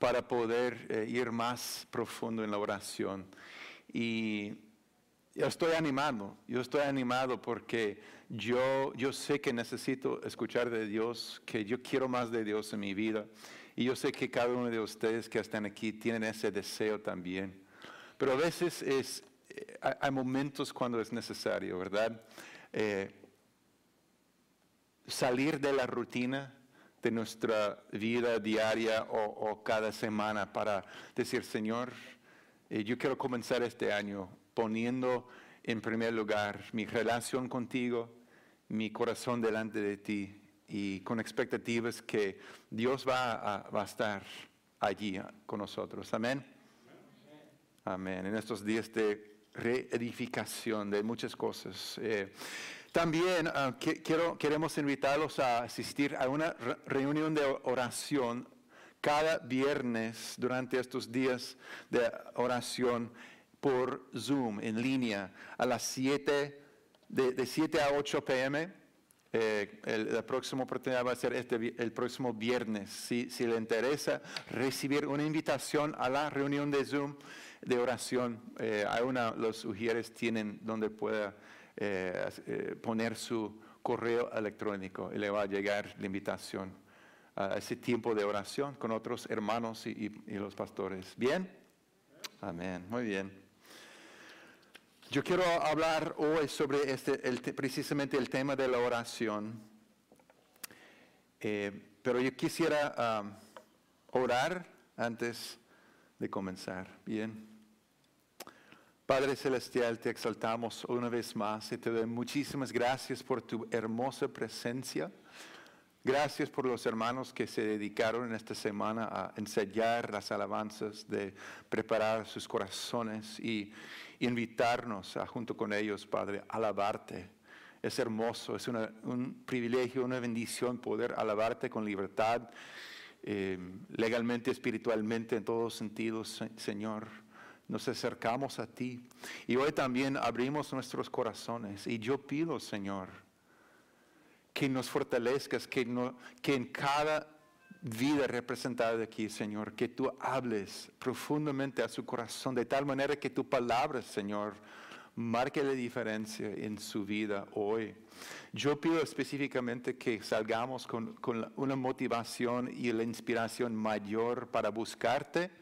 para poder eh, ir más profundo en la oración. Y yo estoy animado, yo estoy animado porque yo, yo sé que necesito escuchar de Dios, que yo quiero más de Dios en mi vida. Y yo sé que cada uno de ustedes que están aquí tienen ese deseo también. Pero a veces es, eh, hay momentos cuando es necesario, ¿verdad? Eh, salir de la rutina de nuestra vida diaria o, cada semana para decir, Señor, eh, yo quiero comenzar este año poniendo en primer lugar mi relación contigo, mi corazón delante de ti y con expectativas que Dios va a, va a estar allí con nosotros. Amén. Amén. En estos días de reedificación de muchas cosas. Eh, también ah, queremos invitarlos a asistir a una reunión de oración cada viernes durante estos días de oración por Zoom en línea a las 7, de, 7 a 8 pm. Eh, la próxima oportunidad va a ser este, el próximo viernes. Si, le interesa recibir una invitación a la reunión de Zoom de oración, eh, una, los ujieres tienen donde pueda eh, eh, poner su correo electrónico y le va a llegar la invitación a ese tiempo de oración con otros hermanos y, los pastores. ¿Bien? Amén, muy bien. Yo quiero hablar hoy sobre este, precisamente el tema de la oración, eh, pero yo quisiera ah, orar antes de comenzar. Bien. Padre Celestial, te exaltamos una vez más y te doy muchísimas gracias por tu hermosa presencia. Gracias por los hermanos que se dedicaron en esta semana a ensayar las alabanzas, de preparar sus corazones y invitarnos a, junto con ellos, Padre, alabarte. Es hermoso, es un privilegio, una bendición poder alabarte con libertad, eh, legalmente, espiritualmente, en todos sentidos, Señor nos acercamos a ti. Y hoy también abrimos nuestros corazones. Y yo pido, Señor, que nos fortalezcas, que, no, que en cada vida representada aquí, Señor, que tú hables profundamente a su corazón, de tal manera que tu palabra, Señor, marque la diferencia en su vida hoy. Yo pido específicamente que salgamos con, con una motivación y la inspiración mayor para buscarte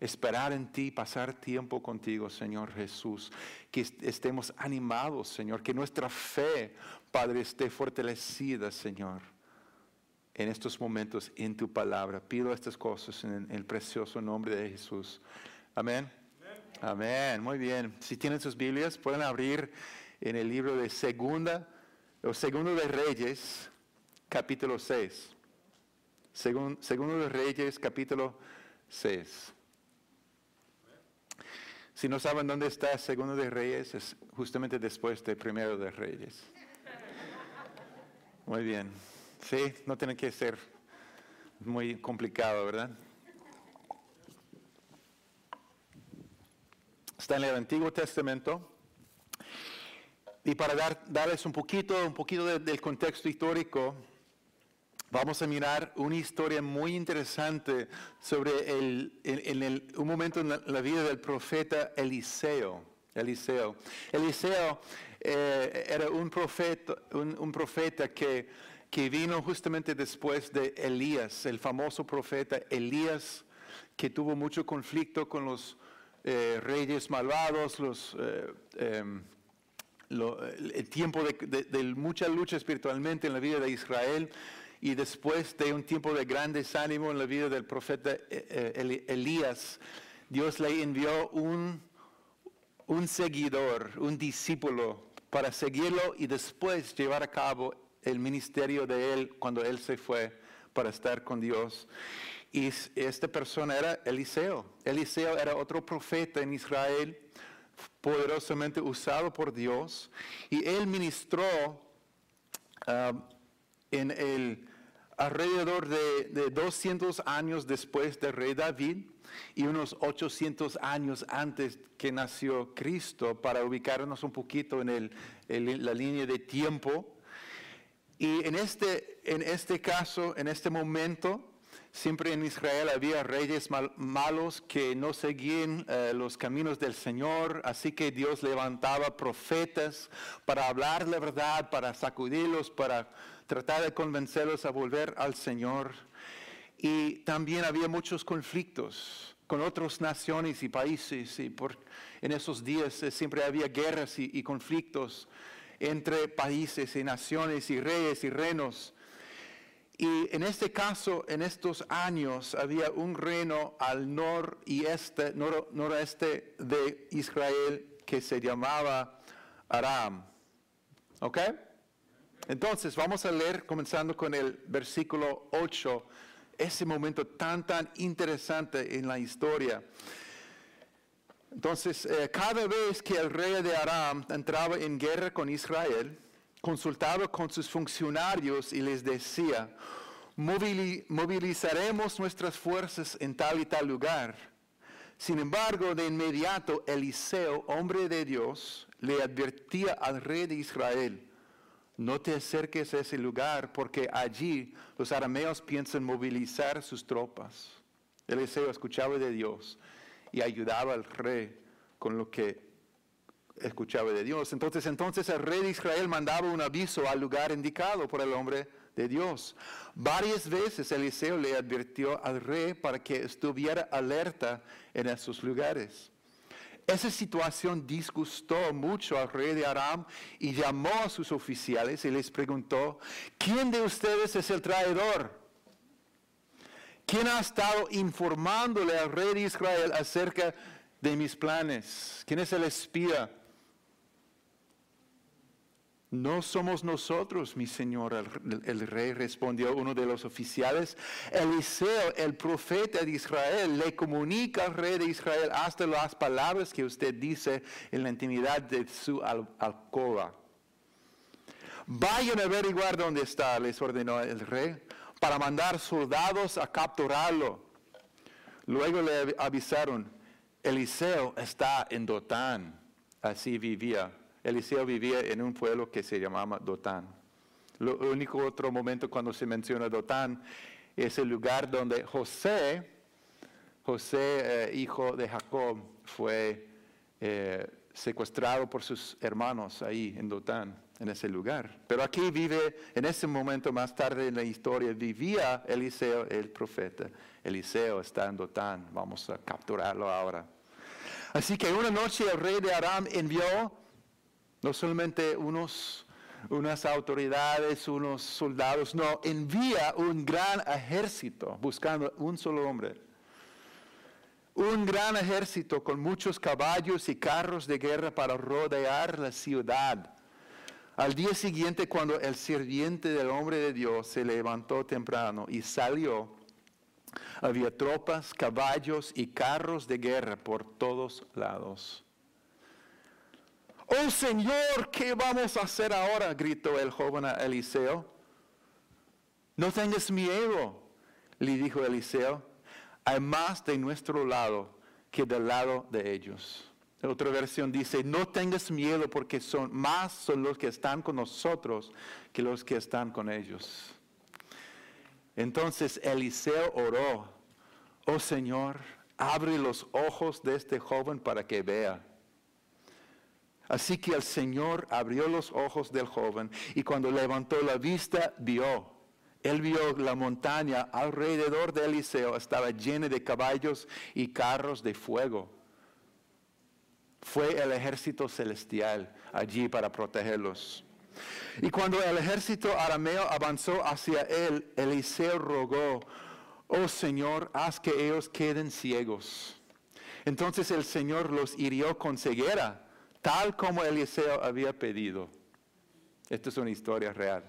esperar en ti, pasar tiempo contigo, Señor Jesús. Que estemos animados, Señor. Que nuestra fe, Padre, esté fortalecida, Señor, en estos momentos en tu palabra. Pido estas cosas en el precioso nombre de Jesús. Amén. Amén. Muy bien. Si tienen sus Biblias, pueden abrir en el libro de Segunda o Segundo de Reyes, capítulo 6. segundo de Reyes, capítulo 6. Si no saben dónde está Segundo de Reyes, es justamente después de Primero de Reyes. Muy bien. Sí, no tiene que ser muy complicado, ¿verdad? Está en el Antiguo Testamento. Y para dar, darles un poquito, un poquito del contexto histórico, Vamos a mirar una historia muy interesante sobre el, un momento en la, vida del profeta Eliseo. Eliseo, Eliseo eh, era un profeta, un, profeta que, que, vino justamente después de Elías, el famoso profeta Elías, que tuvo mucho conflicto con los eh, reyes malvados, los, eh, em, el tiempo de mucha lucha espiritualmente en la vida de Israel y después de un tiempo de gran desánimo en la vida del profeta eh, eh, Elías, Dios le envió un, un seguidor, un discípulo, para seguirlo y después llevar a cabo el ministerio de él cuando él se fue para estar con Dios. Y esta persona era Eliseo. Eliseo era otro profeta en Israel, poderosamente usado por Dios, y él ministró ah, en el alrededor de, 200 años después del rey David y unos 800 años antes que nació Cristo, para ubicarnos un poquito en, la línea de tiempo. Y en este, en este caso, en este momento, Siempre en Israel había reyes malos que no seguían eh, los caminos del Señor, así que Dios levantaba profetas para hablar la verdad, para sacudirlos, para tratar de convencerlos a volver al Señor. Y también había muchos conflictos con otras naciones y países, y por, en esos días eh, siempre había guerras y, conflictos entre países y naciones y reyes y reinos. Y en este caso, en estos años, había un reino al nor este, de Israel que se llamaba Aram. ¿Ok? Entonces, vamos a leer comenzando con el versículo 8, ese momento tan, tan interesante en la historia. Entonces, eh, cada vez que el rey de Aram entraba en guerra con Israel, consultaba con sus funcionarios y les decía, movilizaremos nuestras fuerzas en tal y tal lugar. Sin embargo, de inmediato Eliseo, hombre de Dios, le advertía al rey de Israel, no te acerques a ese lugar porque allí los arameos piensan movilizar sus tropas. Eliseo escuchaba de Dios y ayudaba al rey con lo que escuchaba de Dios. Entonces, entonces el rey de Israel mandaba un aviso al lugar indicado por el hombre de Dios. Varias veces Eliseo le advirtió al rey para que estuviera alerta en esos lugares. Esa situación disgustó mucho al rey de Aram y llamó a sus oficiales y les preguntó, ¿quién de ustedes es el traidor? ¿Quién ha estado informándole al rey de Israel acerca de mis planes? ¿Quién es el espía? No somos nosotros, mi señor, el, rey respondió uno de los oficiales. Eliseo, el profeta de Israel, le comunica al rey de Israel hasta las palabras que usted dice en la intimidad de su alcoba. Vayan a averiguar dónde está, les ordenó el rey, para mandar soldados a capturarlo. Luego le avisaron, Eliseo está en Dotán. Así vivía Eliseo vivía en un pueblo que se llamaba Dotán. Lo único otro momento cuando se menciona Dotán es el lugar donde José, José, eh, hijo de Jacob, fue eh, secuestrado por sus hermanos ahí en Dotán, en ese lugar. Pero aquí vive, en ese momento más tarde en la historia, vivía Eliseo el profeta. Eliseo está en Dotán, vamos a capturarlo ahora. Así que una noche el rey de Aram envió no solamente unos, unas autoridades, unos soldados, no, envía un gran ejército buscando un solo hombre. Un gran ejército con muchos caballos y carros de guerra para rodear la ciudad. Al día siguiente, cuando el sirviente del hombre de Dios se levantó temprano y salió, había tropas, caballos y carros de guerra por todos lados. Oh Señor, ¿qué vamos a hacer ahora? gritó el joven a Eliseo. No tengas miedo, le dijo Eliseo. Hay más de nuestro lado que del lado de ellos. otra versión dice, no tengas miedo porque son más son los que están con nosotros que los que están con ellos. Entonces Eliseo oró, oh Señor, abre los ojos de este joven para que vea. Así que el Señor abrió los ojos del joven y cuando levantó la vista vio. Él vio la montaña alrededor de Eliseo, estaba llena de caballos y carros de fuego. Fue el ejército celestial allí para protegerlos. Y cuando el ejército arameo avanzó hacia él, Eliseo rogó, oh Señor, haz que ellos queden ciegos. Entonces el Señor los hirió con ceguera tal como Eliseo había pedido. Esto es una historia real.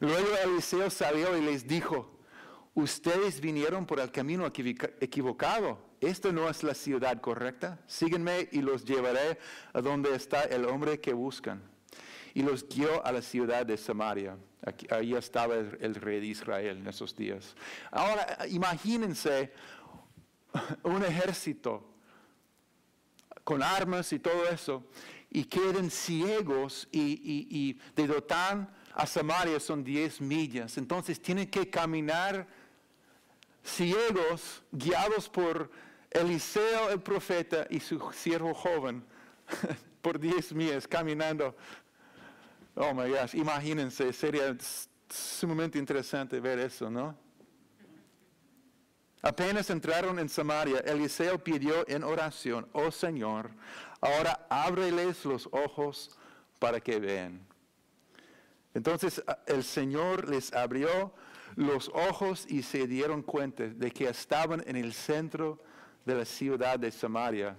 Luego Eliseo salió y les dijo, ustedes vinieron por el camino equivocado. Esto no es la ciudad correcta. Síguenme y los llevaré a donde está el hombre que buscan. Y los guió a la ciudad de Samaria. ahí estaba el rey de Israel en esos días. Ahora, imagínense un ejército con armas y todo eso, y queden ciegos y, de Dotán a Samaria son 10 millas. Entonces tienen que caminar ciegos, guiados por Eliseo el profeta y su siervo joven, por diez millas caminando. Oh my gosh, imagínense, sería sumamente interesante ver eso, ¿no? Apenas entraron en Samaria, Eliseo pidió en oración, oh Señor, ahora ábreles los ojos para que vean. Entonces el Señor les abrió los ojos y se dieron cuenta de que estaban en el centro de la ciudad de Samaria.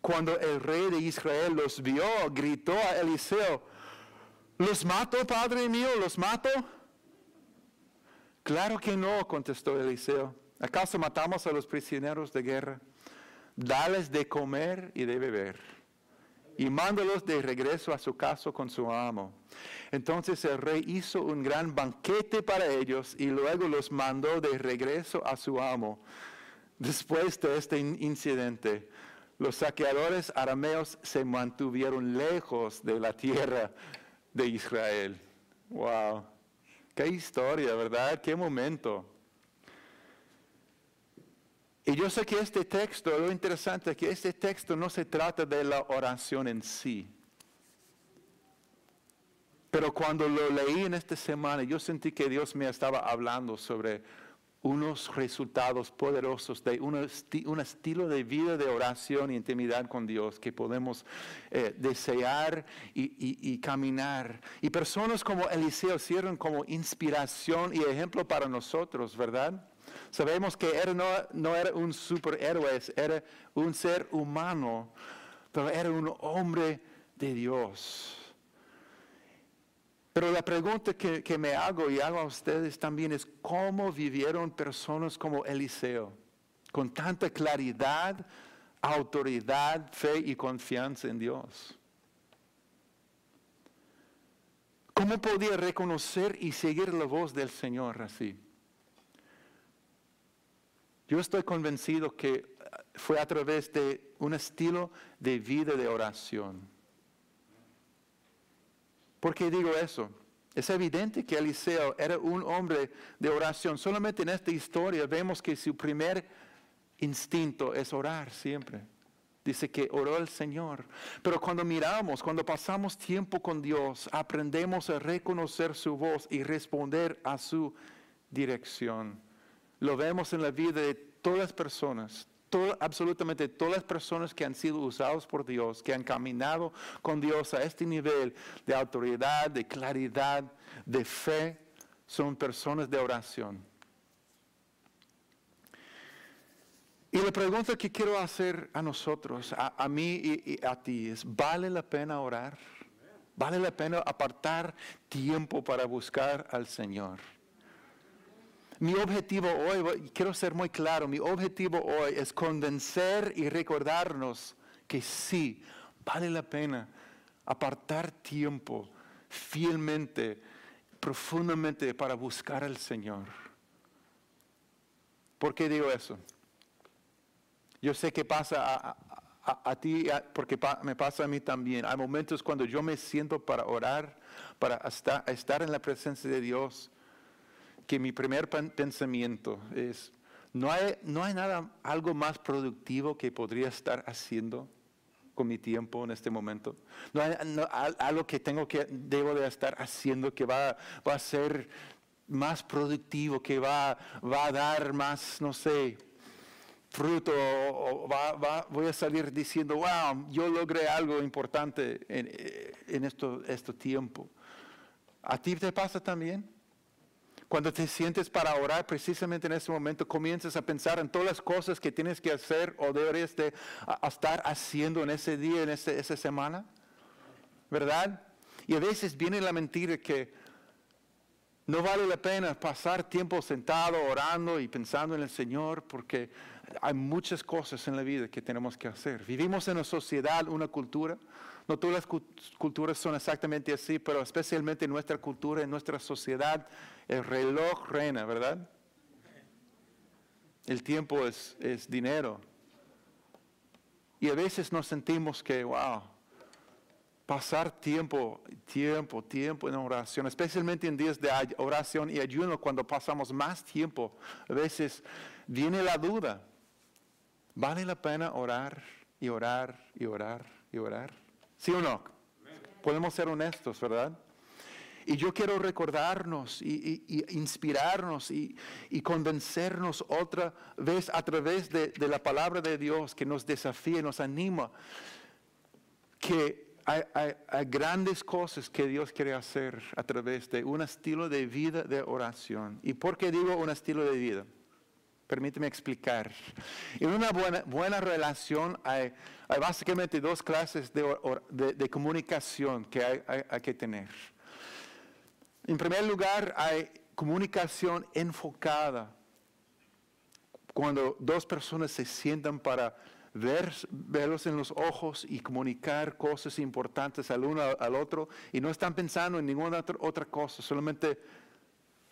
Cuando el rey de Israel los vio, gritó a Eliseo, ¿los mato, padre mío? ¿Los mato? Claro que no, contestó Eliseo. ¿Acaso matamos a los prisioneros de guerra? Dales de comer y de beber. Y mándalos de regreso a su casa con su amo. Entonces el rey hizo un gran banquete para ellos y luego los mandó de regreso a su amo. Después de este incidente, los saqueadores arameos se mantuvieron lejos de la tierra de Israel. Wow, qué historia, ¿verdad? Qué momento. Y yo sé que este texto, lo interesante es que este texto no se trata de la oración en sí. Pero cuando lo leí en esta semana, yo sentí que Dios me estaba hablando sobre unos resultados poderosos de un, estilo de vida de oración y intimidad con Dios que podemos eh, desear y, caminar. Y personas como Eliseo sirven como inspiración y ejemplo para nosotros, ¿verdad? Sabemos que él no, no era un superhéroe, era un ser humano, pero era un hombre de Dios. Pero la pregunta que, me hago y hago a ustedes también es cómo vivieron personas como Eliseo, con tanta claridad, autoridad, fe y confianza en Dios. ¿Cómo podía reconocer y seguir la voz del Señor así? Yo estoy convencido que fue a través de un estilo de vida de oración. ¿Por qué digo eso? Es evidente que Eliseo era un hombre de oración. Solamente en esta historia vemos que su primer instinto es orar siempre. Dice que oró al Señor. Pero cuando miramos, cuando pasamos tiempo con Dios, aprendemos a reconocer su voz y responder a su dirección. Lo vemos en la vida de todas las personas, absolutamente todas las personas que han sido usados por Dios, que han caminado con Dios a este nivel de autoridad, de claridad, de fe, son personas de oración. Y la pregunta que quiero hacer a nosotros, a, mí y a ti, es, ¿vale la pena orar? ¿Vale la pena apartar tiempo para buscar al Señor? Mi objetivo hoy, quiero ser muy claro, mi objetivo hoy es convencer y recordarnos que sí, vale la pena apartar tiempo fielmente, profundamente para buscar al Señor. ¿Por qué digo eso? Yo sé que pasa a, ti, porque me pasa a mí también. Hay momentos cuando yo me siento para orar, para estar en la presencia de Dios que mi primer pensamiento es, ¿no hay, no hay nada, algo más productivo que podría estar haciendo con mi tiempo en este momento? ¿No hay algo que tengo que, debo de estar haciendo que va, va a ser más productivo, que va, va a dar más, no sé, fruto, o va, voy a salir diciendo, wow, yo logré algo importante en, en esto, este tiempo. ¿A ti te pasa también? Cuando te sientes para orar, precisamente en ese momento comienzas a pensar en todas las cosas que tienes que hacer o deberías de estar haciendo en ese día, en esa semana. ¿Verdad? Y a veces viene la mentira que no vale la pena pasar tiempo sentado orando y pensando en el Señor porque hay muchas cosas en la vida que tenemos que hacer. Vivimos en una sociedad, una cultura no todas las culturas son exactamente así, pero especialmente en nuestra cultura, en nuestra sociedad, el reloj reina, ¿verdad? El tiempo es, es dinero. Y a veces nos sentimos que, wow, pasar tiempo, tiempo, tiempo en oración, especialmente en días de oración y ayuno, cuando pasamos más tiempo, a veces viene la duda, ¿vale la pena orar y orar y orar y orar? ¿Sí o no? Podemos ser honestos, ¿verdad? Y yo quiero recordarnos y, inspirarnos y, convencernos otra vez a través de, de, la palabra de Dios que nos desafía, nos anima, que hay, hay, grandes cosas que Dios quiere hacer a través de un estilo de vida de oración. ¿Y por qué digo un estilo de vida? Permíteme explicar. En una buena, buena relación hay, básicamente dos clases de, de, de comunicación que hay, hay, que tener. En primer lugar, hay comunicación enfocada. Cuando dos personas se sientan para ver, verlos en los ojos y comunicar cosas importantes al uno al otro y no están pensando en ninguna otra cosa, solamente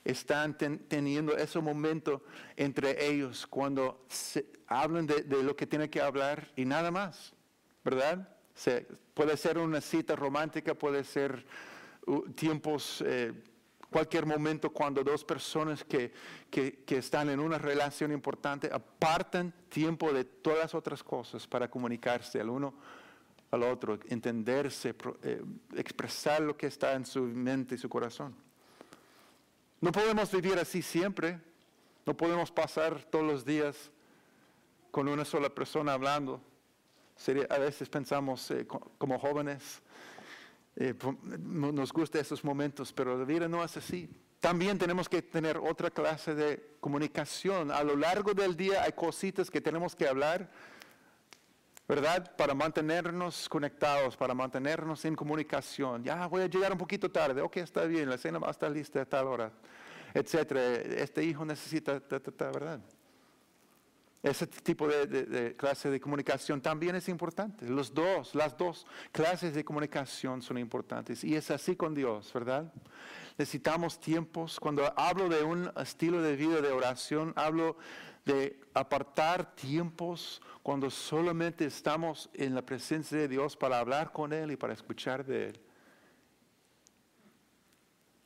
están teniendo ese momento entre ellos cuando se, hablan de, lo que tienen que hablar y nada más, ¿verdad? puede ser una cita romántica, puede ser uh, tiempos... Eh, cualquier momento cuando dos personas que, están en una relación importante apartan tiempo de todas las otras cosas para comunicarse al uno al otro, entenderse, eh, expresar lo que está en su mente y su corazón. No podemos vivir así siempre, no podemos pasar todos los días con una sola persona hablando. a veces pensamos eh, como jóvenes, eh, nos gusta esos momentos, pero la vida no es así. También tenemos que tener otra clase de comunicación. A lo largo del día hay cositas que tenemos que hablar, ¿verdad? Para mantenernos conectados, para mantenernos en comunicación. Ya voy a llegar un poquito tarde, ok, está bien, la cena va a estar lista a tal hora, etcétera. Este hijo necesita, ¿verdad? Ese tipo de, clase de comunicación también es importante. Los dos, las dos clases de comunicación son importantes. Y es así con Dios, ¿verdad? Necesitamos tiempos. Cuando hablo de un estilo de vida de oración, hablo de apartar tiempos cuando solamente estamos en la presencia de Dios para hablar con Él y para escuchar de Él.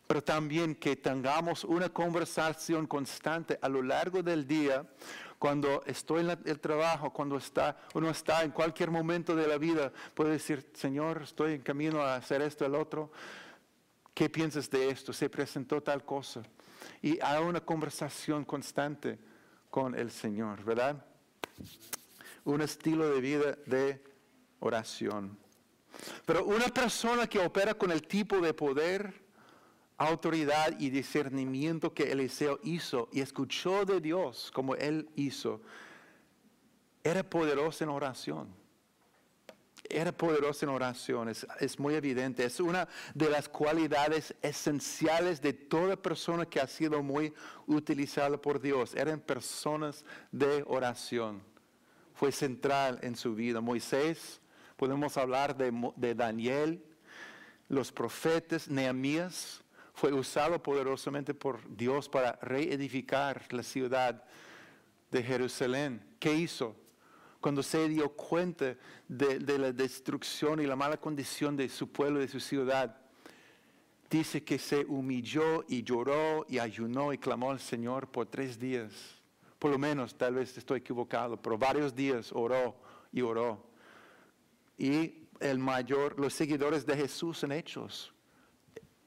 Pero también que tengamos una conversación constante a lo largo del día cuando estoy en el trabajo, cuando está, uno está en cualquier momento de la vida, puede decir, Señor, estoy en camino a hacer esto, el otro. ¿Qué piensas de esto? Se presentó tal cosa. Y hay una conversación constante con el Señor, ¿verdad? Un estilo de vida de oración. Pero una persona que opera con el tipo de poder autoridad y discernimiento que Eliseo hizo y escuchó de Dios como él hizo, era poderoso en oración. Era poderoso en oración, es, muy evidente. Es una de las cualidades esenciales de toda persona que ha sido muy utilizada por Dios. Eran personas de oración. Fue central en su vida. Moisés, podemos hablar de, de Daniel, los profetas, Nehemías, fue usado poderosamente por Dios para reedificar la ciudad de Jerusalén. ¿Qué hizo? Cuando se dio cuenta de, la destrucción y la mala condición de su pueblo, de su ciudad, dice que se humilló y lloró y ayunó y clamó al Señor por tres días. Por lo menos, tal vez estoy equivocado, pero varios días oró y oró. Y el mayor, los seguidores de Jesús en hechos,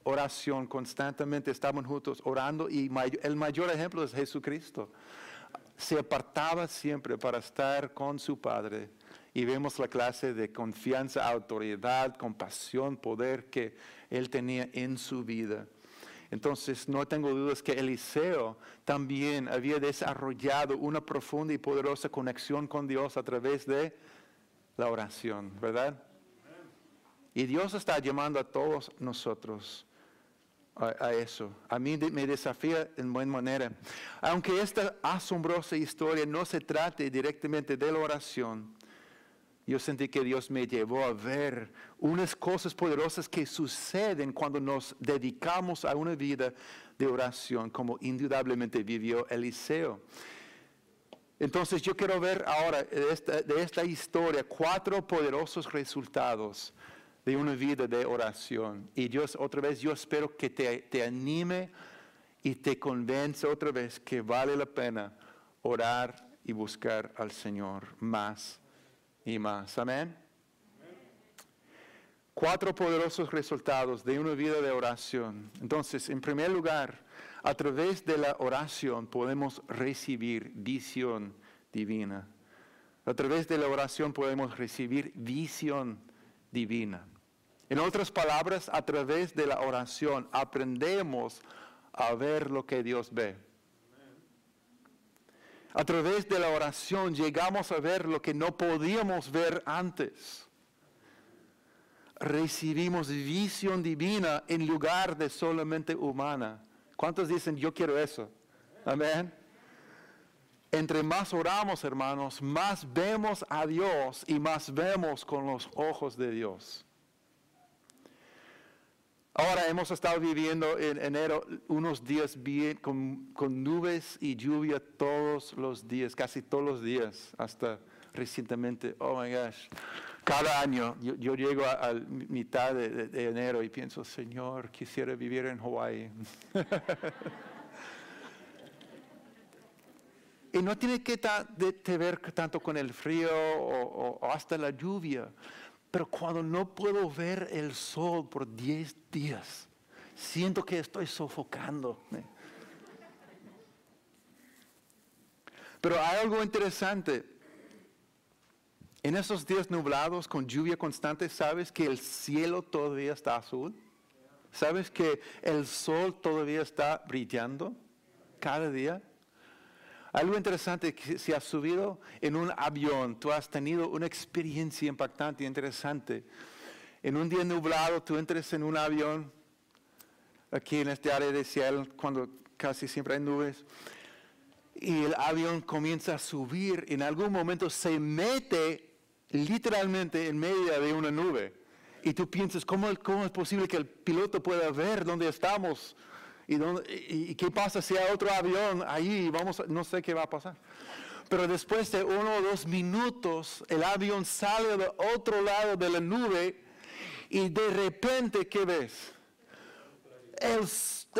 oración, constantemente estaban juntos orando y el mayor ejemplo es Jesucristo. Se apartaba siempre para estar con su Padre y vemos la clase de confianza, autoridad, compasión, poder que él tenía en su vida. Entonces, no tengo dudas que Eliseo también había desarrollado una profunda y poderosa conexión con Dios a través de la oración, ¿verdad? Y Dios está llamando a todos nosotros a, eso. A mí me desafía en buena manera. Aunque esta asombrosa historia no se trate directamente de la oración, yo sentí que Dios me llevó a ver unas cosas poderosas que suceden cuando nos dedicamos a una vida de oración, como indudablemente vivió Eliseo. Entonces yo quiero ver ahora de esta, de esta historia cuatro poderosos resultados de una vida de oración. Y Dios, otra vez, yo espero que te, te anime y te convence otra vez que vale la pena orar y buscar al Señor más y más. Amén. Cuatro poderosos resultados de una vida de oración. Entonces, en primer lugar, a través de la oración podemos recibir visión divina. A través de la oración podemos recibir visión divina. En otras palabras, a través de la oración aprendemos a ver lo que Dios ve. A través de la oración llegamos a ver lo que no podíamos ver antes. Recibimos visión divina en lugar de solamente humana. ¿Cuántos dicen, yo quiero eso? Amén. Entre más oramos, hermanos, más vemos a Dios y más vemos con los ojos de Dios. Ahora hemos estado viviendo en enero unos días bien con, nubes y lluvia todos los días, casi todos los días, hasta recientemente. Oh my gosh. Cada año yo, llego a, mitad de, enero y pienso, Señor, quisiera vivir en Hawái. y no tiene que, ver tanto con el frío o, hasta la lluvia, pero cuando no puedo ver el sol por 10 días, siento que estoy sofocando. Pero hay algo interesante. En esos días nublados con lluvia constante, ¿sabes que el cielo todavía está azul? ¿Sabes que el sol todavía está brillando cada día? Algo interesante, que si has subido en un avión, tú has tenido una experiencia impactante y interesante. En un día nublado, tú entres en un avión, aquí en este área de cielo, cuando casi siempre hay nubes, y el avión comienza a subir, en algún momento se mete literalmente en medio de una nube. Y tú piensas, ¿cómo, es posible que el piloto pueda ver dónde estamos? ¿Y, qué pasa si hay otro avión ahí? Vamos, no sé qué va a pasar. Pero después de uno o dos minutos, el avión sale del otro lado de la nube y de repente, ¿qué ves? El,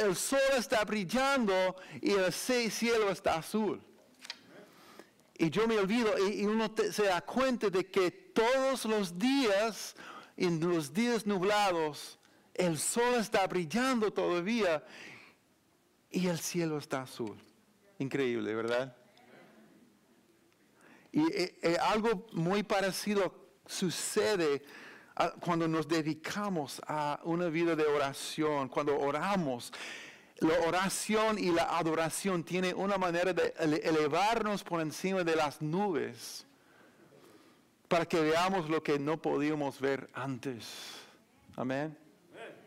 el sol está brillando y el cielo está azul. Y yo me olvido y, uno se da cuenta de que todos los días, en los días nublados, el sol está brillando todavía y el cielo está azul. Increíble, ¿verdad? Y eh, eh, algo muy parecido sucede ah, cuando nos dedicamos a una vida de oración, cuando oramos la oración y la adoración tiene una manera de elevarnos por encima de las nubes para que veamos lo que no podíamos ver antes. Amén.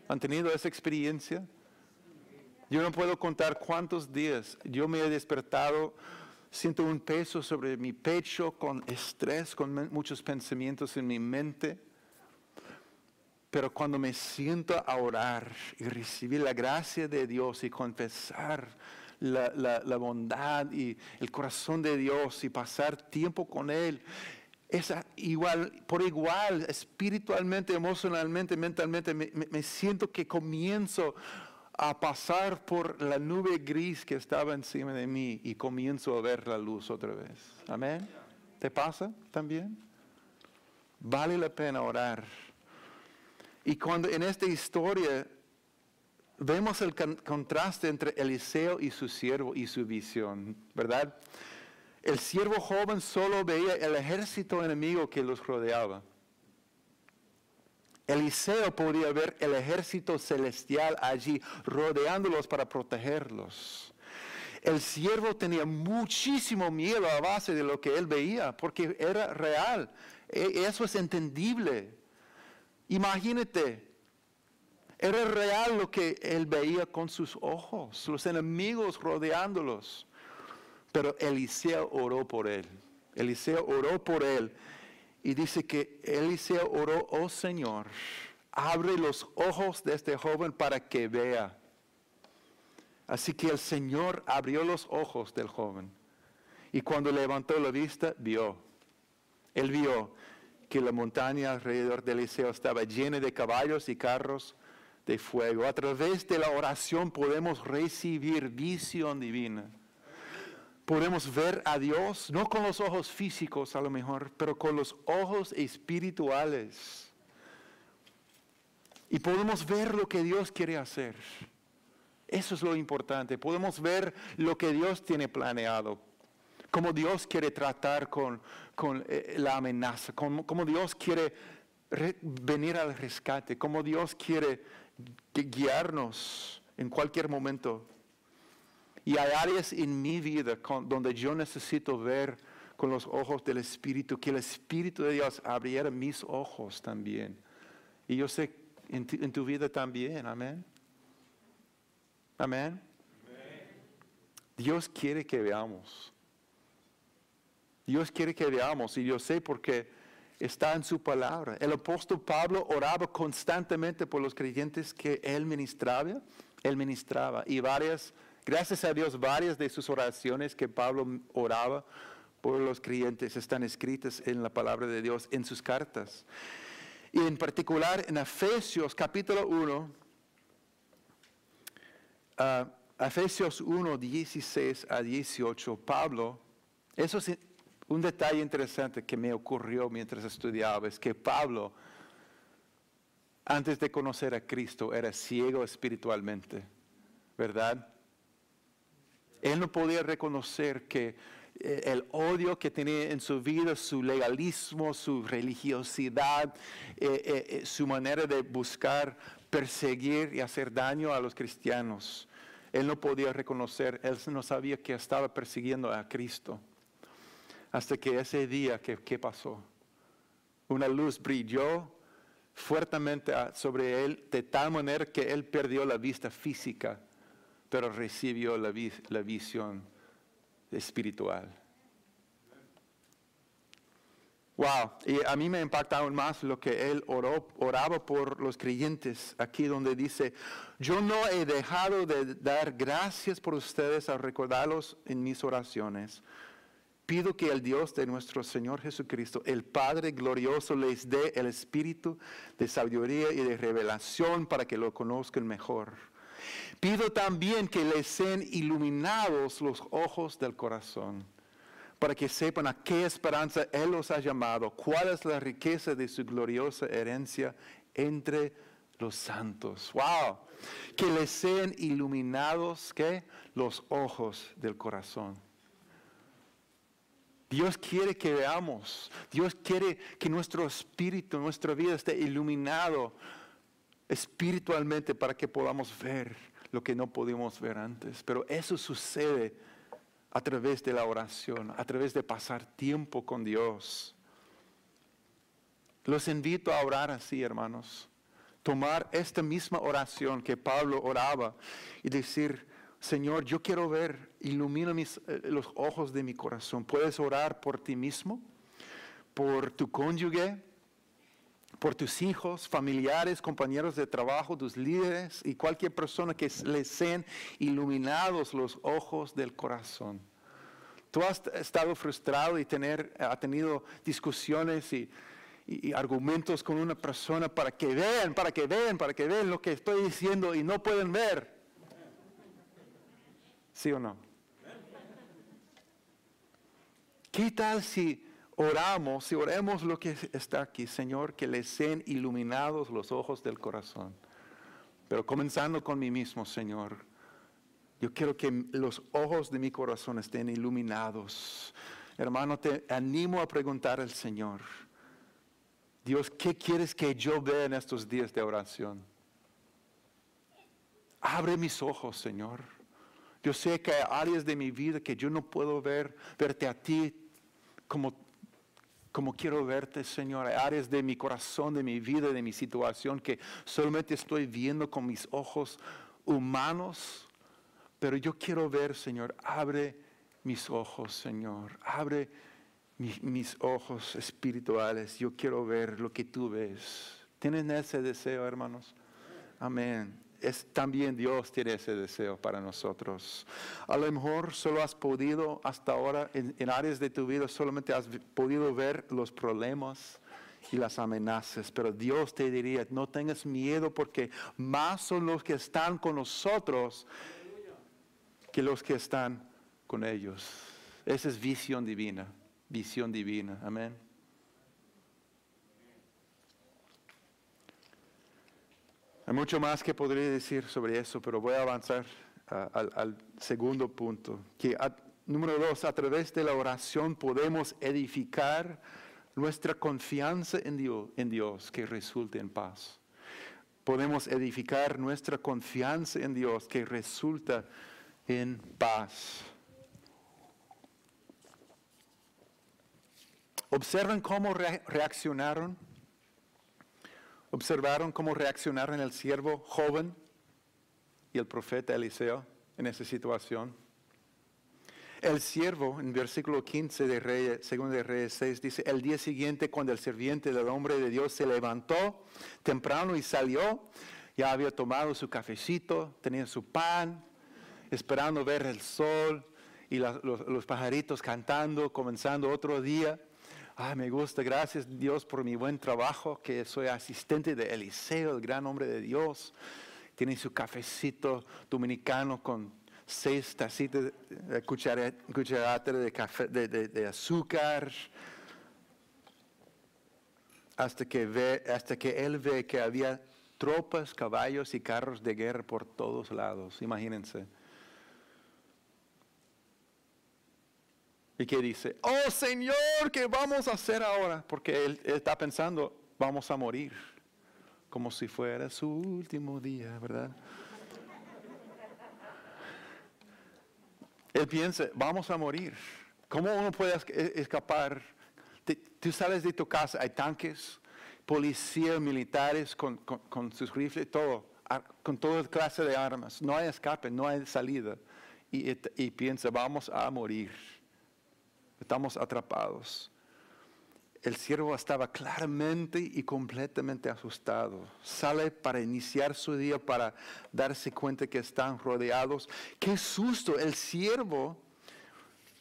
¿Han tenido esa experiencia? Yo no puedo contar cuántos días yo me he despertado, siento un peso sobre mi pecho con estrés, con muchos pensamientos en mi mente. Pero cuando me siento a orar y recibir la gracia de Dios y confesar la, bondad y el corazón de Dios y pasar tiempo con Él, es igual, por igual, espiritualmente, emocionalmente, mentalmente, me, siento que comienzo a pasar por la nube gris que estaba encima de mí y comienzo a ver la luz otra vez. Amén. ¿Te pasa también? Vale la pena orar y cuando en esta historia vemos el contraste entre Eliseo y su siervo y su visión, ¿verdad? El siervo joven solo veía el ejército enemigo que los rodeaba. Eliseo podía ver el ejército celestial allí rodeándolos para protegerlos. El siervo tenía muchísimo miedo a base de lo que él veía, porque era real. E, eso es entendible. Imagínate, era real lo que él veía con sus ojos, los enemigos rodeándolos. Pero Eliseo oró por él. Eliseo oró por él. Y dice que Eliseo oró, oh Señor, abre los ojos de este joven para que vea. Así que el Señor abrió los ojos del joven. Y cuando levantó la vista, vio. Él vio que la montaña alrededor de Eliseo estaba llena de caballos y carros de fuego. A través de la oración podemos recibir visión divina. Podemos ver a Dios, no con los ojos físicos a lo mejor, pero con los ojos espirituales. Y podemos ver lo que Dios quiere hacer. Eso es lo importante. Podemos ver lo que Dios tiene planeado. Cómo Dios quiere tratar con, eh, la amenaza. Cómo, Dios quiere venir al rescate. Cómo Dios quiere guiarnos en cualquier momento. Y hay áreas en mi vida donde yo necesito ver con los ojos del Espíritu, que el Espíritu de Dios abriera mis ojos también. Y yo sé en en tu vida también, amén. Amén. Dios quiere que veamos. Dios quiere que veamos y yo sé porque está en su palabra. El apóstol Pablo oraba constantemente por los creyentes que él ministraba, él ministraba y varias, gracias a Dios, varias de sus oraciones que Pablo oraba por los creyentes están escritas en la palabra de Dios, en sus cartas. Y en particular en Efesios capítulo 1, Uh, Efesios 1, 16 a 18, Pablo, eso es un detalle interesante que me ocurrió mientras estudiaba, es que Pablo, antes de conocer a Cristo, era ciego espiritualmente, ¿verdad? Él no podía reconocer que eh, el odio que tenía en su vida, su legalismo, su religiosidad, eh, eh, su manera de buscar perseguir y hacer daño a los cristianos. Él no podía reconocer, él no sabía que estaba persiguiendo a Cristo. Hasta que ese día, ¿qué, pasó? Una luz brilló fuertemente sobre él de tal manera que él perdió la vista física, pero recibió la, la visión espiritual. Wow, y a mí me impacta aún más lo que él oraba por los creyentes, aquí donde dice, yo no he dejado de dar gracias por ustedes al recordarlos en mis oraciones. Pido que el Dios de nuestro Señor Jesucristo, el Padre glorioso, les dé el espíritu de sabiduría y de revelación para que lo conozcan mejor. Pido también que les sean iluminados los ojos del corazón para que sepan a qué esperanza Él los ha llamado, cuál es la riqueza de su gloriosa herencia entre los santos. ¡Wow! Que les sean iluminados, ¿qué? Los ojos del corazón. Dios quiere que veamos, Dios quiere que nuestro espíritu, nuestra vida esté iluminado espiritualmente para que podamos ver lo que no pudimos ver antes. Pero eso sucede a través de la oración, a través de pasar tiempo con Dios. Los invito a orar así, hermanos. Tomar esta misma oración que Pablo oraba y decir, Señor, yo quiero ver, ilumina mis, eh, los ojos de mi corazón. Puedes orar por ti mismo, por tu cónyuge, por tus hijos, familiares, compañeros de trabajo, tus líderes y cualquier persona que les sean iluminados los ojos del corazón. Tú has estado frustrado y tener, ha tenido discusiones y, argumentos con una persona para que vean, para que vean, para que vean lo que estoy diciendo y no pueden ver. ¿Sí o no? ¿Qué tal si oramos, si oremos lo que está aquí, Señor, que les sean iluminados los ojos del corazón. Pero comenzando con mí mismo, Señor, yo quiero que los ojos de mi corazón estén iluminados. Hermano, te animo a preguntar al Señor, Dios, ¿qué quieres que yo vea en estos días de oración? Abre mis ojos, Señor. Yo sé que hay áreas de mi vida que yo no puedo ver, verte a ti como como quiero verte, Señor. Hay áreas de mi corazón, de mi vida, de mi situación que solamente estoy viendo con mis ojos humanos. Pero yo quiero ver, Señor, abre mis ojos, Señor. Abre mis ojos espirituales. Yo quiero ver lo que tú ves. ¿Tienen ese deseo, hermanos? Amén es, también Dios tiene ese deseo para nosotros. A lo mejor solo has podido hasta ahora, en, áreas de tu vida, solamente has podido ver los problemas y las amenazas, pero Dios te diría, no tengas miedo porque más son los que están con nosotros que los que están con ellos. Esa es visión divina, visión divina, amén. Hay mucho más que podría decir sobre eso, pero voy a avanzar ah, al, segundo punto, que número dos, a través de la oración podemos edificar nuestra confianza en Dios, que resulte en paz. Podemos edificar nuestra confianza en Dios que resulta en paz. Observen cómo reaccionaron. Observaron cómo reaccionaron el siervo joven y el profeta Eliseo en esa situación. El siervo, en versículo 15 de Reyes, segundo de Reyes 6, dice, el día siguiente cuando el sirviente del hombre de Dios se levantó temprano y salió, ya había tomado su cafecito, tenía su pan, esperando ver el sol y los, los, pajaritos cantando, comenzando otro día. Ay, me gusta, gracias Dios por mi buen trabajo, que soy asistente de Eliseo, el gran hombre de Dios. Tiene su cafecito dominicano con seis tacitas, de cucharadas de, café, de, azúcar, hasta que, ve, hasta que él ve que había tropas, caballos y carros de guerra por todos lados. Imagínense. Y que dice, oh Señor, ¿qué vamos a hacer ahora? Porque él, está pensando, vamos a morir, como si fuera su último día, ¿verdad? Él piensa, vamos a morir. ¿Cómo uno puede escapar? Tú sales de tu casa, hay tanques, policías, militares con, sus rifles, todo, con toda clase de armas. No hay escape, no hay salida. Y piensa, vamos a morir. Estamos atrapados. El siervo estaba claramente y completamente asustado. Sale para iniciar su día, para darse cuenta que están rodeados. Qué susto el siervo.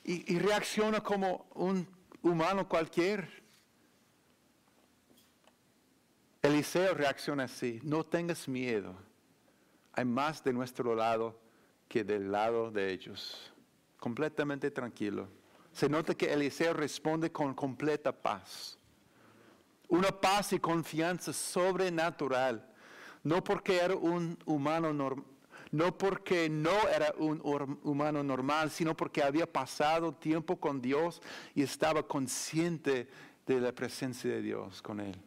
Y, reacciona como un humano cualquier. Eliseo reacciona así. No tengas miedo. Hay más de nuestro lado que del lado de ellos. Completamente tranquilo se nota que Eliseo responde con completa paz. Una paz y confianza sobrenatural. No porque era un humano normal, no porque no era un humano normal, sino porque había pasado tiempo con Dios y estaba consciente de la presencia de Dios con él.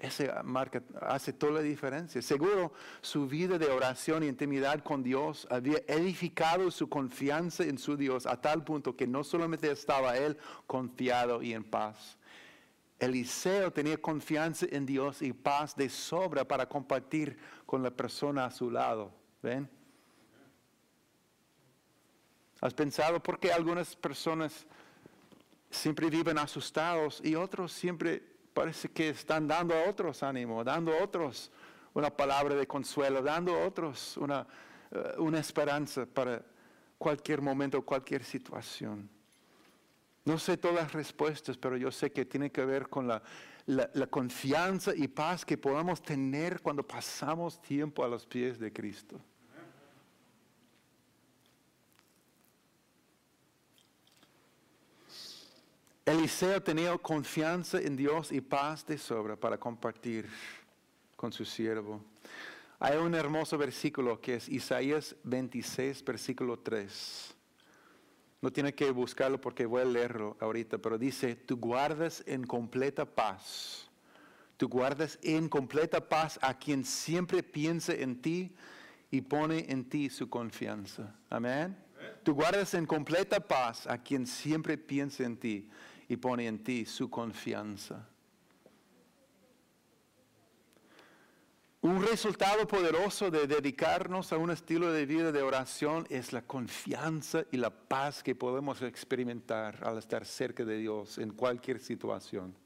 Ese marca, hace toda la diferencia. Seguro su vida de oración y intimidad con Dios había edificado su confianza en su Dios a tal punto que no solamente estaba él confiado y en paz. Eliseo tenía confianza en Dios y paz de sobra para compartir con la persona a su lado. ¿Ven? ¿Has pensado por qué algunas personas siempre viven asustados y otros siempre parece que están dando a otros ánimo, dando a otros una palabra de consuelo, dando a otros una, eh, una esperanza para cualquier momento, cualquier situación. No sé todas las respuestas, pero yo sé que tiene que ver con la, la, confianza y paz que podamos tener cuando pasamos tiempo a los pies de Cristo. Eliseo tenía confianza en Dios y paz de sobra para compartir con su siervo. Hay un hermoso versículo que es Isaías 26, versículo 3. No tiene que buscarlo porque voy a leerlo ahorita, pero dice, tú guardas en completa paz. Tú guardas en completa paz a quien siempre piensa en ti y pone en ti su confianza. Amén. Tú guardas en completa paz a quien siempre piensa en ti y pone en ti su confianza. Un resultado poderoso de dedicarnos a un estilo de vida de oración es la confianza y la paz que podemos experimentar al estar cerca de Dios en cualquier situación.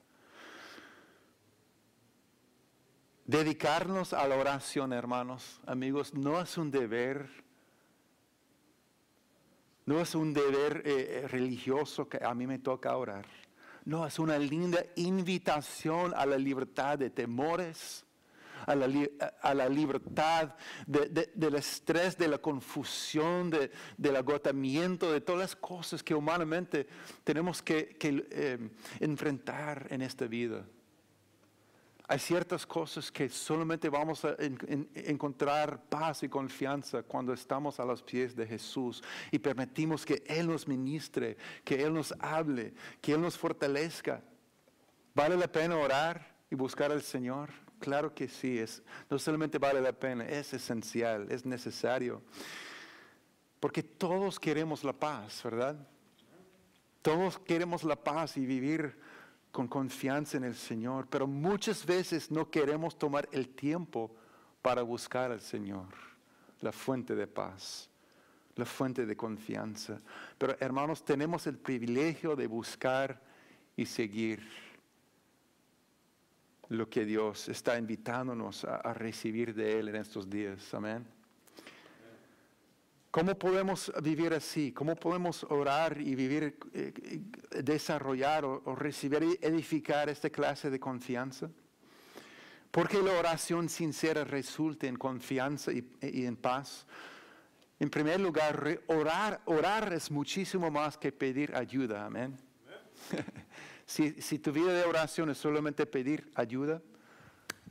Dedicarnos a la oración, hermanos, amigos, no es un deber no es un deber eh, eh, religioso que a mí me toca orar. No, es una linda invitación a la libertad de temores, a la, libertad del estrés, de la confusión, del agotamiento, de todas las cosas que humanamente tenemos que, eh, enfrentar en esta vida. Hay ciertas cosas que solamente vamos a encontrar paz y confianza cuando estamos a los pies de Jesús y permitimos que Él nos ministre, que Él nos hable, que Él nos fortalezca. ¿Vale la pena orar y buscar al Señor? Claro que sí, es, no solamente vale la pena, es esencial, es necesario. Porque todos queremos la paz, ¿verdad? Todos queremos la paz y vivir con confianza en el Señor, pero muchas veces no queremos tomar el tiempo para buscar al Señor, la fuente de paz, la fuente de confianza. Pero hermanos, tenemos el privilegio de buscar y seguir lo que Dios está invitándonos a, a recibir de Él en estos días. Amén. ¿Cómo podemos vivir así? ¿Cómo podemos orar y vivir, eh, desarrollar o, recibir y edificar esta clase de confianza? Porque la oración sincera resulta en confianza y, en paz. En primer lugar, orar, orar es muchísimo más que pedir ayuda. Amén. si, si tu vida de oración es solamente pedir ayuda,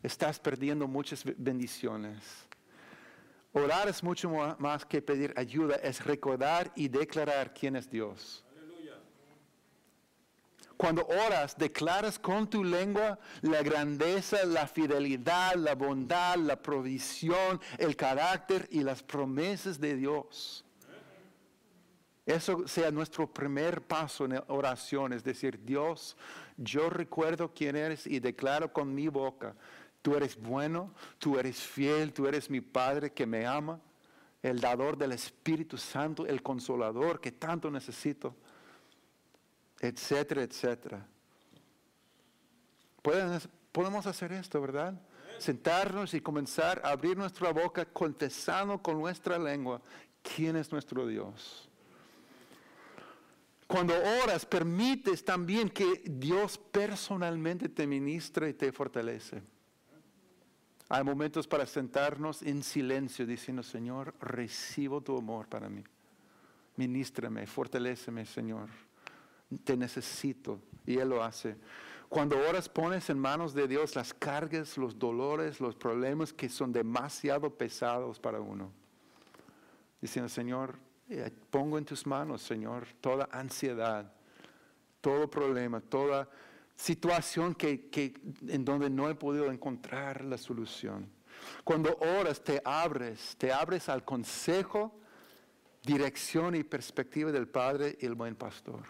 estás perdiendo muchas bendiciones. Orar es mucho más que pedir ayuda, es recordar y declarar quién es Dios. Cuando oras, declaras con tu lengua la grandeza, la fidelidad, la bondad, la provisión, el carácter y las promesas de Dios. Eso sea nuestro primer paso en oración, es decir, Dios, yo recuerdo quién eres y declaro con mi boca Tú eres bueno, tú eres fiel, tú eres mi Padre que me ama, el dador del Espíritu Santo, el consolador que tanto necesito, etcétera, etcétera. Podemos hacer esto, ¿verdad? Sentarnos y comenzar a abrir nuestra boca confesando con nuestra lengua quién es nuestro Dios. Cuando oras, permites también que Dios personalmente te ministre y te fortalece. Hay momentos para sentarnos en silencio diciendo, Señor, recibo tu amor para mí. Ministrame, fortaleceme, Señor. Te necesito. Y Él lo hace. Cuando oras, pones en manos de Dios las cargas, los dolores, los problemas que son demasiado pesados para uno. Diciendo, Señor, eh, pongo en tus manos, Señor, toda ansiedad, todo problema, toda situación que, en donde no he podido encontrar la solución. Cuando oras, te abres, te abres al consejo, dirección y perspectiva del Padre y el buen pastor.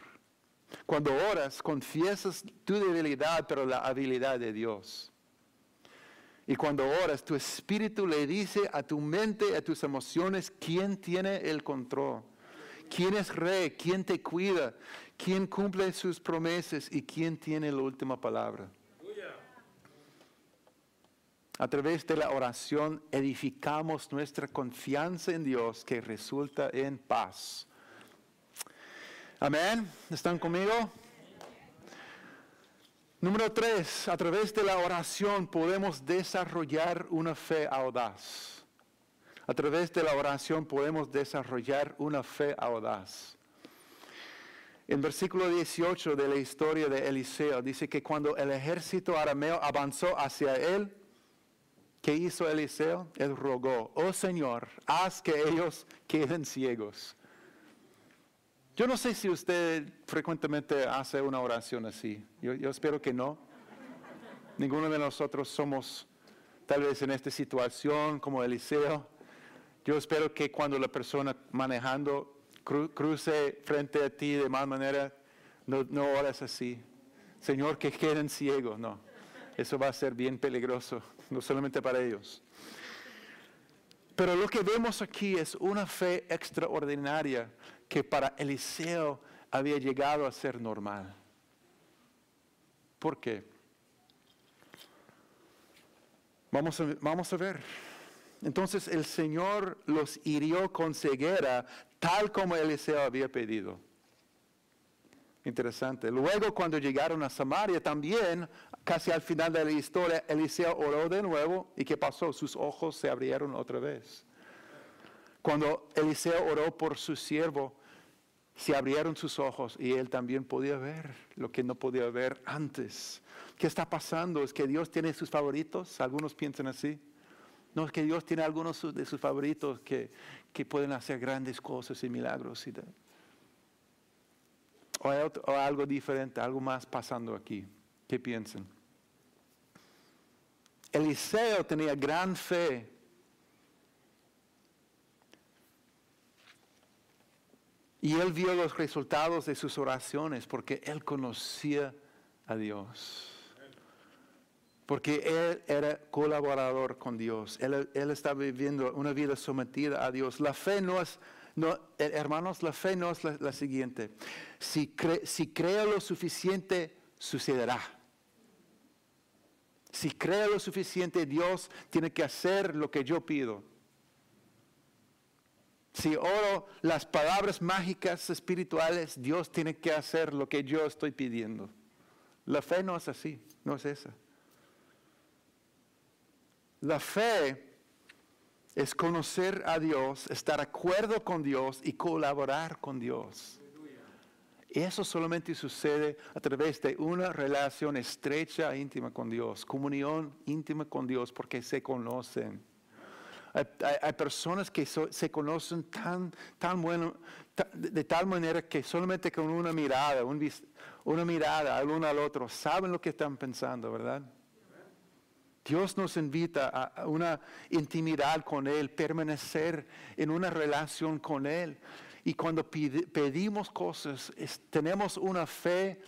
Cuando oras, confiesas tu debilidad, pero la habilidad de Dios. Y cuando oras, tu espíritu le dice a tu mente, a tus emociones, quién tiene el control, quién es rey, quién te cuida, quién cumple sus promesas y quién tiene la última palabra. A través de la oración edificamos nuestra confianza en Dios que resulta en paz. Amén. ¿Están conmigo? Número tres, a través de la oración podemos desarrollar una fe audaz. A través de la oración podemos desarrollar una fe audaz. En versículo 18 de la historia de Eliseo dice que cuando el ejército arameo avanzó hacia él, ¿qué hizo Eliseo? Él rogó, oh Señor, haz que ellos queden ciegos. Yo no sé si usted frecuentemente hace una oración así. Yo, yo espero que no. Ninguno de nosotros somos tal vez en esta situación como Eliseo. Yo espero que cuando la persona manejando cruce frente a ti de mal manera, no, no oras así. Señor, que queden ciegos, no. Eso va a ser bien peligroso, no solamente para ellos. Pero lo que vemos aquí es una fe extraordinaria que para Eliseo había llegado a ser normal. ¿Por qué? Vamos a, vamos a ver. Entonces el Señor los hirió con ceguera tal como Eliseo había pedido. Interesante. Luego cuando llegaron a Samaria también, casi al final de la historia, Eliseo oró de nuevo y ¿qué pasó? Sus ojos se abrieron otra vez. Cuando Eliseo oró por su siervo, se abrieron sus ojos y él también podía ver lo que no podía ver antes. ¿Qué está pasando? ¿Es que Dios tiene sus favoritos? Algunos piensan así. No, es que Dios tiene algunos de sus favoritos que, pueden hacer grandes cosas y milagros. Y o, hay o algo diferente, algo más pasando aquí. ¿Qué piensan? Eliseo tenía gran fe. Y él vio los resultados de sus oraciones porque él conocía a Dios. Porque él era colaborador con Dios. Él, estaba viviendo una vida sometida a Dios. La fe no es, no, eh, hermanos, la fe no es la, siguiente. Si, si creo lo suficiente, sucederá. Si creo lo suficiente, Dios tiene que hacer lo que yo pido. Si oro las palabras mágicas espirituales, Dios tiene que hacer lo que yo estoy pidiendo. La fe no es así, no es esa. La fe es conocer a Dios, estar de acuerdo con Dios y colaborar con Dios. Eso solamente sucede a través de una relación estrecha e íntima con Dios, comunión íntima con Dios porque se conocen. Hay, personas que se conocen tan, tan bueno, de, tal manera que solamente con una mirada, una mirada al uno al otro, saben lo que están pensando, ¿verdad? Dios nos invita a una intimidad con Él, permanecer en una relación con Él. Y cuando pedimos cosas, tenemos una fe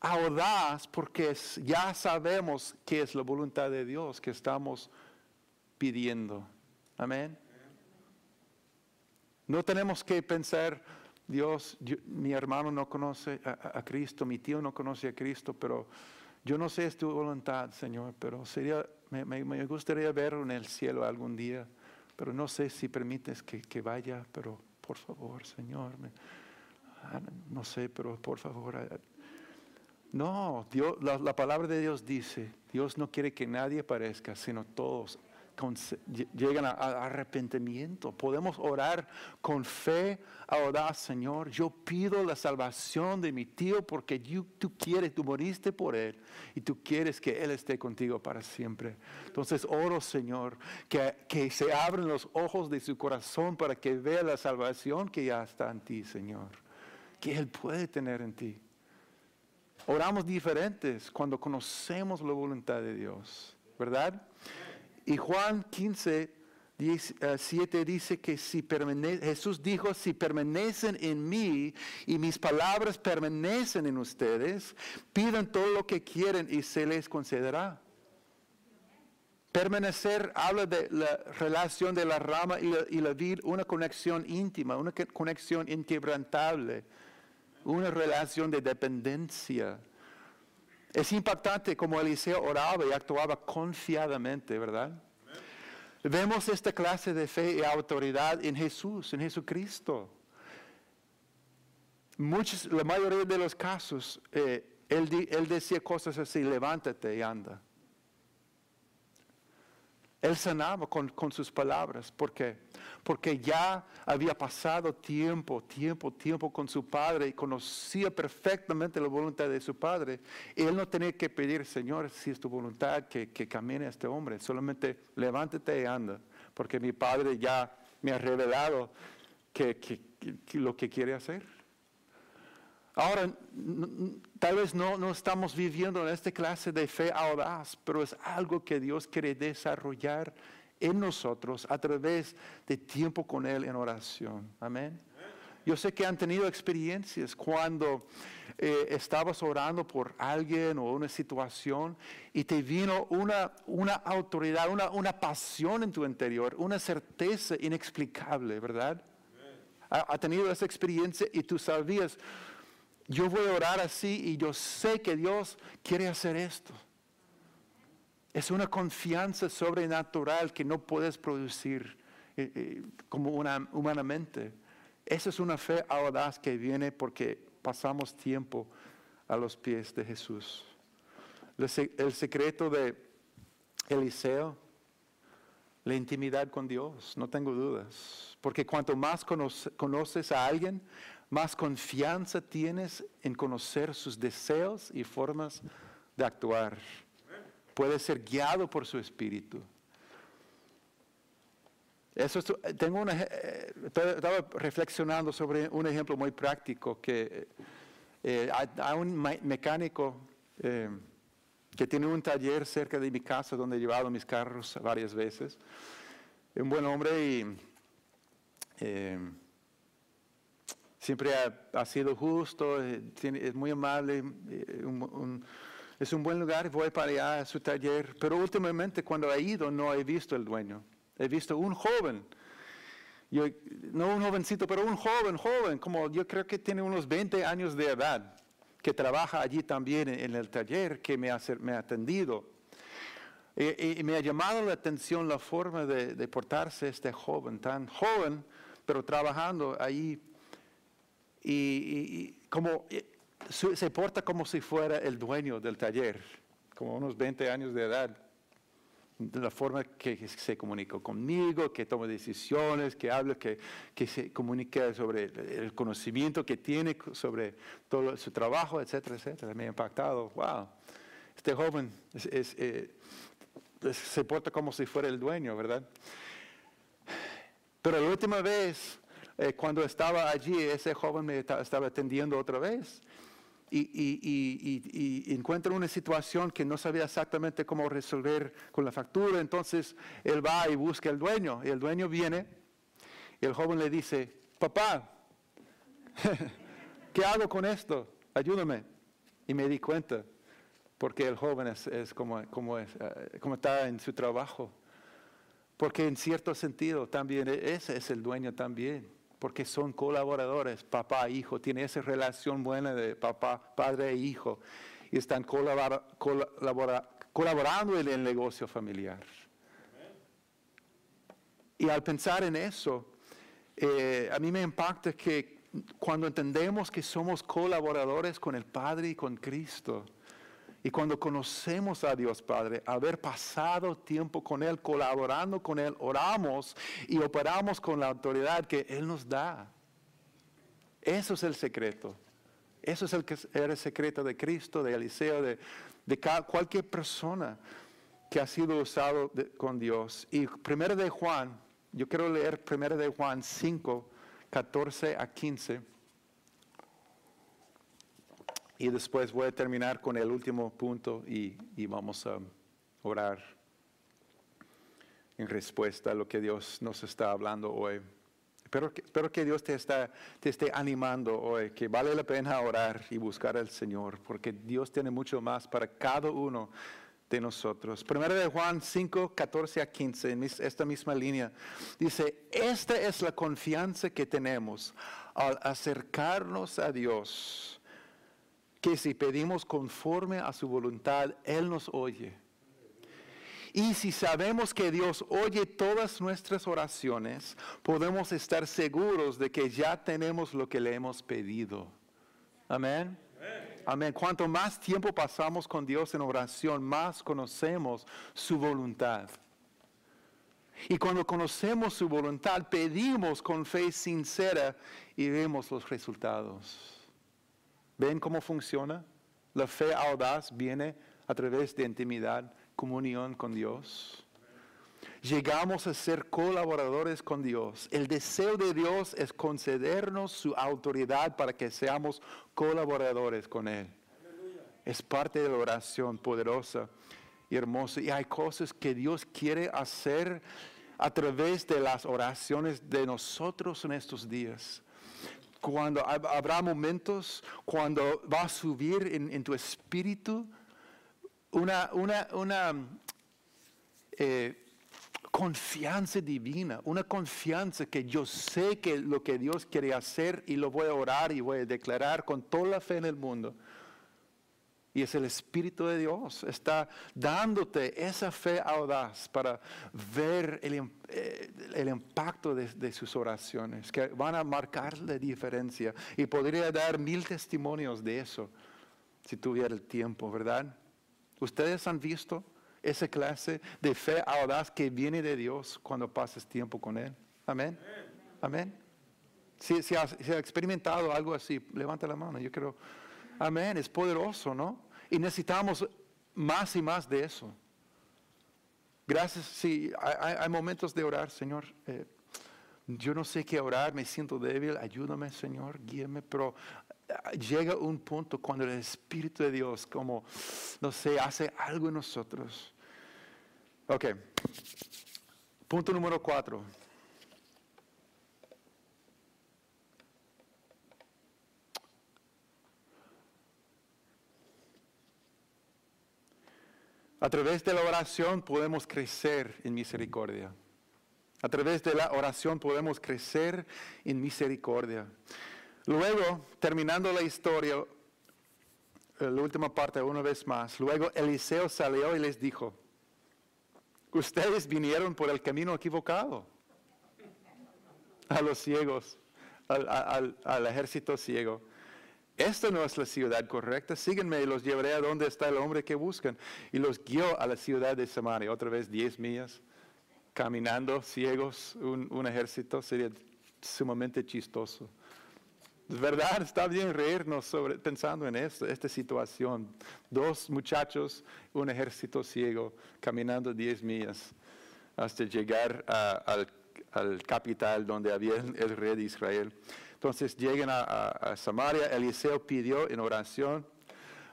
audaz porque ya sabemos que es la voluntad de Dios que estamos pidiendo. Amén. No tenemos que pensar, Dios, mi hermano no conoce a Cristo, mi tío no conoce a Cristo, pero yo no sé es tu voluntad, Señor, pero sería, me, gustaría verlo en el cielo algún día, pero no sé si permites que, vaya, pero por favor, Señor, ah, no sé, pero por favor. Ah, no, Dios, la palabra de Dios dice, Dios no quiere que nadie parezca, sino todos llegan a, arrepentimiento. Podemos orar con fe, orar, Señor, yo pido la salvación de mi tío porque tú quieres, tú moriste por él y tú quieres que él esté contigo para siempre. Entonces oro, Señor, que, que se abren los ojos de su corazón para que vea la salvación que ya está en ti, Señor, que él puede tener en ti. Oramos diferentes cuando conocemos la voluntad de Dios, ¿verdad? Y Juan 15, 7 eh, dice que si Jesús dijo, si permanecen en mí y mis palabras permanecen en ustedes, pidan todo lo que quieren y se les concederá. Permanecer habla de la relación de la rama y la, y la vid, una conexión íntima, una conexión inquebrantable, una relación de dependencia. Es impactante como Eliseo oraba y actuaba confiadamente, ¿verdad? Vemos esta clase de fe y autoridad en Jesús, en Jesucristo. Muchos, la mayoría de los casos, eh, él, él decía cosas así, levántate y anda. Él sanaba con, sus palabras. ¿Por qué? Porque ya había pasado tiempo, tiempo, tiempo con su padre y conocía perfectamente la voluntad de su padre. él no tenía que pedir, Señor, si es tu voluntad que, que camine este hombre. Solamente levántate y anda. Porque mi padre ya me ha revelado que, lo que quiere hacer. Ahora, tal vez no, no, estamos viviendo en esta clase de fe audaz, pero es algo que Dios quiere desarrollar en nosotros a través de tiempo con Él en oración. Amén. Yo sé que han tenido experiencias cuando eh, estabas orando por alguien o una situación y te vino una, una autoridad, una, una pasión en tu interior, una certeza inexplicable, ¿verdad? Ha, ha tenido esa experiencia y tú sabías, yo voy a orar así y yo sé que Dios quiere hacer esto. Es una confianza sobrenatural que no puedes producir eh, eh, como una, humanamente. Esa es una fe audaz que viene porque pasamos tiempo a los pies de Jesús. El secreto de Eliseo, la intimidad con Dios, no tengo dudas. Porque cuanto más conoces a alguien, más confianza tienes en conocer sus deseos y formas de actuar. Puedes ser guiado por su espíritu. Eso tengo una, eh, estaba reflexionando sobre un ejemplo muy práctico que eh, hay, un mecánico eh, que tiene un taller cerca de mi casa donde he llevado mis carros varias veces. Un buen hombre y siempre ha, sido justo, es muy amable, es un buen lugar, voy para allá a su taller, pero últimamente cuando he ido no he visto el dueño. He visto un joven, no un jovencito, pero un joven, joven, como yo creo que tiene unos 20 años de edad, que trabaja allí también en el taller, que me ha, me ha atendido. Y, me ha llamado la atención la forma de, portarse este joven, tan joven, pero trabajando allí. Y, como se porta como si fuera el dueño del taller, como unos 20 años de edad de la forma que se comunica conmigo, que toma decisiones, que habla, que, que se comunica sobre el conocimiento que tiene sobre todo su trabajo, etcétera, etcétera. Me ha impactado, wow, este joven eh, se porta como si fuera el dueño, ¿verdad? Pero la última vez, eh, cuando estaba allí, ese joven me estaba atendiendo otra vez y, encuentra una situación que no sabía exactamente cómo resolver con la factura, entonces él va y busca al dueño, y el dueño viene, y el joven le dice, papá, ¿qué hago con esto? Ayúdame. Y me di cuenta, porque el joven es, como, es, eh, como está en su trabajo, porque en cierto sentido también ese es el dueño también porque son colaboradores, papá e hijo, tienen esa relación buena de papá, padre e hijo, y están colaborando en el negocio familiar. Y al pensar en eso, eh, a mí me impacta que cuando entendemos que somos colaboradores con el Padre y con Cristo, y cuando conocemos a Dios Padre, haber pasado tiempo con Él, colaborando con Él, oramos y operamos con la autoridad que Él nos da. Eso es el secreto. Eso es el, secreto de Cristo, de Eliseo, de, cualquier persona que ha sido usado con Dios. Y primero de Juan, yo quiero leer primero de Juan 5, 14 a 15. Y después voy a terminar con el último punto y, vamos a orar en respuesta a lo que Dios nos está hablando hoy. Espero que, espero que Dios te, está, te esté animando hoy, que vale la pena orar y buscar al Señor, porque Dios tiene mucho más para cada uno de nosotros. Primero de Juan 5, 14 a 15, en esta misma línea, dice, esta es la confianza que tenemos al acercarnos a Dios que si pedimos conforme a su voluntad, Él nos oye. Y si sabemos que Dios oye todas nuestras oraciones, podemos estar seguros de que ya tenemos lo que le hemos pedido. Amén. Amén. Cuanto más tiempo pasamos con Dios en oración, más conocemos su voluntad. Y cuando conocemos su voluntad, pedimos con fe sincera y vemos los resultados. ¿Ven cómo funciona? La fe audaz viene a través de intimidad, comunión con Dios. Llegamos a ser colaboradores con Dios. El deseo de Dios es concedernos su autoridad para que seamos colaboradores con Él. Es parte de la oración poderosa y hermosa. Y hay cosas que Dios quiere hacer a través de las oraciones de nosotros en estos días cuando habrá momentos cuando va a subir en, tu espíritu una, una, eh, confianza divina, una confianza que yo sé que lo que Dios quiere hacer y lo voy a orar y voy a declarar con toda la fe en el mundo. Y es el Espíritu de Dios. Está dándote esa fe audaz para ver el, eh, impacto de, de, sus oraciones, que van a marcar la diferencia. Y podría dar mil testimonios de eso, si tuviera el tiempo, ¿verdad? ¿Ustedes han visto esa clase de fe audaz que viene de Dios cuando pasas tiempo con Él? Amén. Amén. Si, si, ha, experimentado algo así, levanta la mano. Yo creo, amén, es poderoso, ¿no? Y necesitamos más y más de eso. Gracias, sí, hay, momentos de orar, Señor. Eh, yo no sé qué orar, me siento débil, ayúdame, Señor, guíame, pero eh, llega un punto cuando el Espíritu de Dios, como, no sé, hace algo en nosotros. Ok, punto número cuatro. A través de la oración podemos crecer en misericordia. A través de la oración podemos crecer en misericordia. Luego, terminando la historia, eh, la última parte una vez más, luego Eliseo salió y les dijo, ustedes vinieron por el camino equivocado a los ciegos, al, al ejército ciego. Esta no es la ciudad correcta, síguenme y los llevaré a donde está el hombre que buscan. Y los guió a la ciudad de Samaria, otra vez diez millas, caminando ciegos, un, ejército, sería sumamente chistoso. Es verdad, está bien reírnos sobre, pensando en esta situación. Dos muchachos, un ejército ciego, caminando diez millas hasta llegar al, al capital donde había el rey de Israel. Entonces llegan a, Samaria, Eliseo pidió en oración,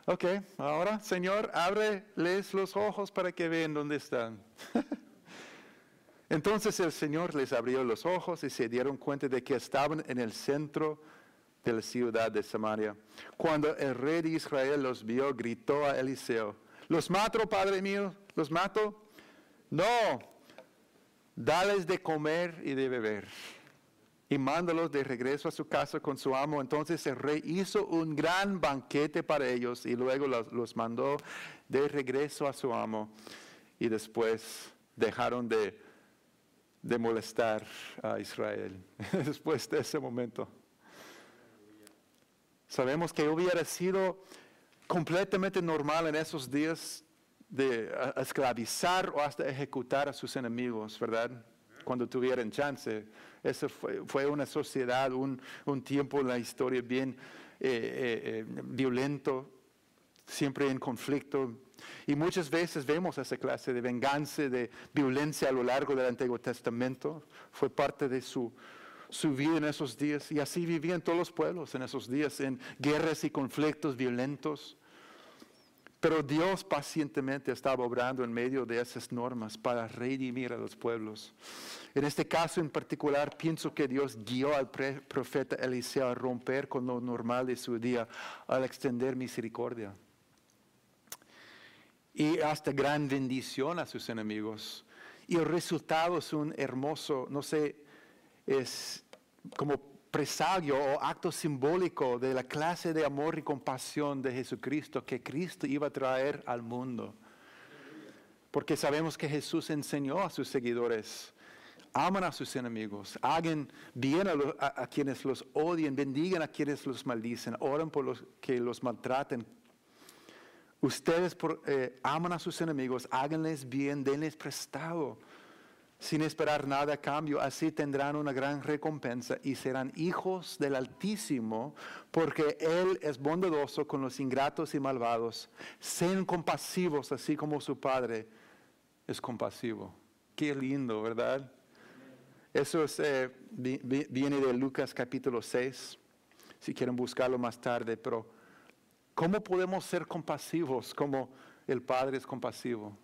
ok, ahora Señor, ábreles los ojos para que vean dónde están. Entonces el Señor les abrió los ojos y se dieron cuenta de que estaban en el centro de la ciudad de Samaria. Cuando el rey de Israel los vio, gritó a Eliseo, ¿los mato, Padre mío? ¿Los mato? No, dales de comer y de beber y mándalos de regreso a su casa con su amo. Entonces el rey hizo un gran banquete para ellos y luego los, mandó de regreso a su amo. Y después dejaron de, de molestar a Israel, después de ese momento. Sabemos que hubiera sido completamente normal en esos días de esclavizar o hasta ejecutar a sus enemigos, ¿verdad? Cuando tuvieran chance esa fue, una sociedad, un, tiempo en la historia bien eh, eh, eh, violento, siempre en conflicto. Y muchas veces vemos esa clase de venganza, de violencia a lo largo del Antiguo Testamento. Fue parte de su, su vida en esos días. Y así vivían todos los pueblos en esos días, en guerras y conflictos violentos. Pero Dios pacientemente estaba obrando en medio de esas normas para redimir a los pueblos. En este caso en particular, pienso que Dios guió al profeta Eliseo a romper con lo normal de su día, al extender misericordia. Y hasta gran bendición a sus enemigos. Y el resultado es un hermoso, no sé, es como presagio o acto simbólico de la clase de amor y compasión de Jesucristo que Cristo iba a traer al mundo. Porque sabemos que Jesús enseñó a sus seguidores, aman a sus enemigos, hagan bien a, quienes los odien, bendigan a quienes los maldicen, oren por los que los maltraten. Ustedes eh, aman a sus enemigos, háganles bien, denles prestado sin esperar nada a cambio, así tendrán una gran recompensa y serán hijos del Altísimo, porque Él es bondadoso con los ingratos y malvados. Sean compasivos, así como su Padre es compasivo. Qué lindo, ¿verdad? Eso eh, viene de Lucas capítulo 6, si quieren buscarlo más tarde, pero ¿cómo podemos ser compasivos como el Padre es compasivo?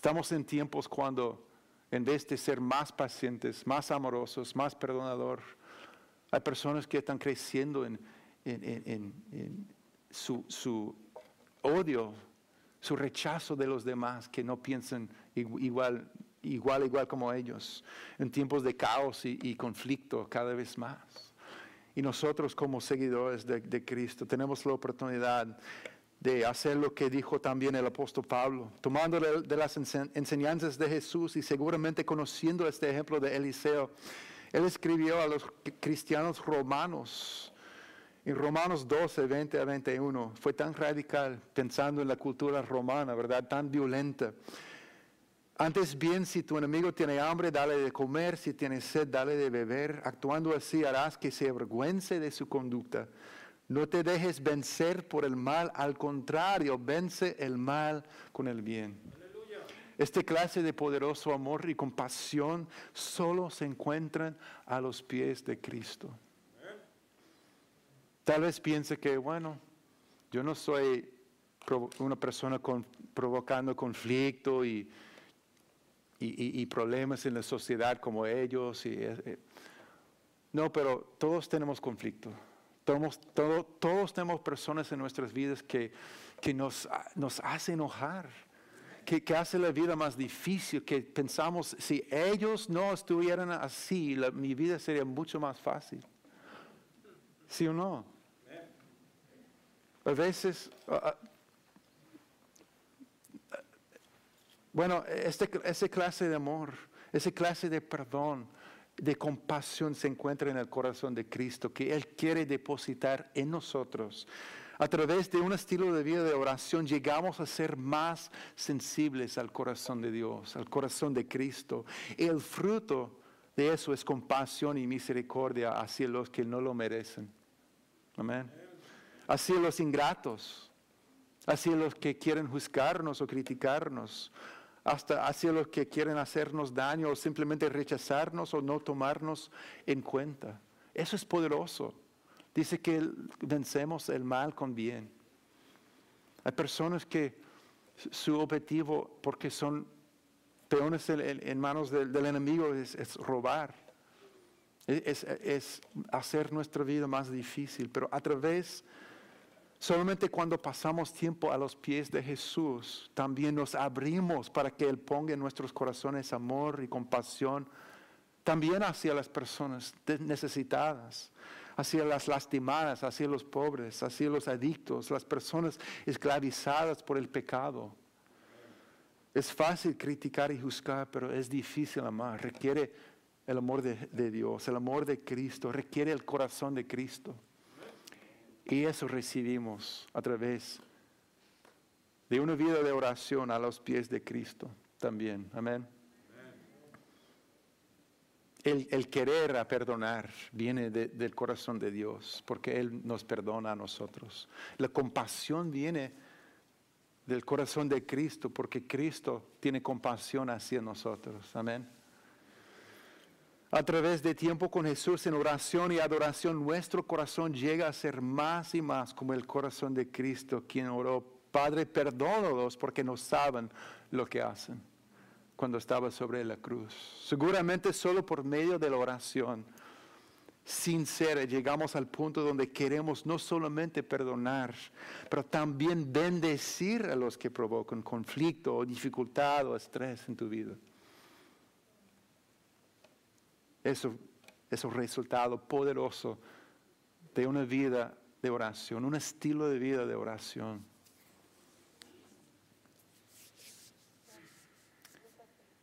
Estamos en tiempos cuando en vez de ser más pacientes, más amorosos, más perdonador, hay personas que están creciendo en, su, odio, su rechazo de los demás, que no piensan igual, igual, igual como ellos, en tiempos de caos y, y conflicto cada vez más. Y nosotros como seguidores de, de Cristo tenemos la oportunidad de hacer lo que dijo también el apóstol Pablo, tomando de, las ense- enseñanzas de Jesús y seguramente conociendo este ejemplo de Eliseo. Él escribió a los cristianos romanos, en Romanos 12, 20 a 21, fue tan radical pensando en la cultura romana, ¿verdad? Tan violenta. Antes bien, si tu enemigo tiene hambre, dale de comer, si tiene sed, dale de beber. Actuando así harás que se avergüence de su conducta. No te dejes vencer por el mal, al contrario, vence el mal con el bien. Esta clase de poderoso amor y compasión solo se encuentran a los pies de Cristo. Tal vez piense que, bueno, yo no soy una persona con- provocando conflicto y, y- problemas en la sociedad como ellos. y, eh, eh. no, pero todos tenemos conflicto. Todos, todo- todos tenemos personas en nuestras vidas que, que nos, nos hacen enojar, que, que hace la vida más difícil, que pensamos, si ellos no estuvieran así, la- mi vida sería mucho más fácil. ¿Sí o no? A veces, ah, ah, bueno, este, esa clase de amor, esa clase de perdón, de compasión se encuentra en el corazón de Cristo, que Él quiere depositar en nosotros. A través de un estilo de vida de oración llegamos a ser más sensibles al corazón de Dios, al corazón de Cristo. El fruto de eso es compasión y misericordia hacia los que no lo merecen. Amén. Hacia los ingratos, hacia los que quieren juzgarnos o criticarnos, hasta hacia los que quieren hacernos daño o simplemente rechazarnos o no tomarnos en cuenta. Eso es poderoso. Dice que vencemos el mal con bien. Hay personas que su objetivo, porque son peones en, manos del, enemigo, es, robar. Es, es- hacer nuestra vida más difícil, pero a través, solamente cuando pasamos tiempo a los pies de Jesús, también nos abrimos para que Él ponga en nuestros corazones amor y compasión, también hacia las personas necesitadas, hacia las lastimadas, hacia los pobres, hacia los adictos, las personas esclavizadas por el pecado. Es fácil criticar y juzgar, pero es difícil amar. Requiere el amor de, de Dios, el amor de Cristo, requiere el corazón de Cristo. Y eso recibimos a través de una vida de oración a los pies de Cristo también. Amén. El, querer a perdonar viene de- del corazón de Dios, porque Él nos perdona a nosotros. La compasión viene del corazón de Cristo, porque Cristo tiene compasión hacia nosotros. Amén. A través de tiempo con Jesús en oración y adoración, nuestro corazón llega a ser más y más como el corazón de Cristo, quien oró, Padre, perdónalos porque no saben lo que hacen cuando estaba sobre la cruz. Seguramente solo por medio de la oración sincera llegamos al punto donde queremos no solamente perdonar, pero también bendecir a los que provocan conflicto o dificultad o estrés en tu vida. Eso es un resultado poderoso de una vida de oración, un estilo de vida de oración.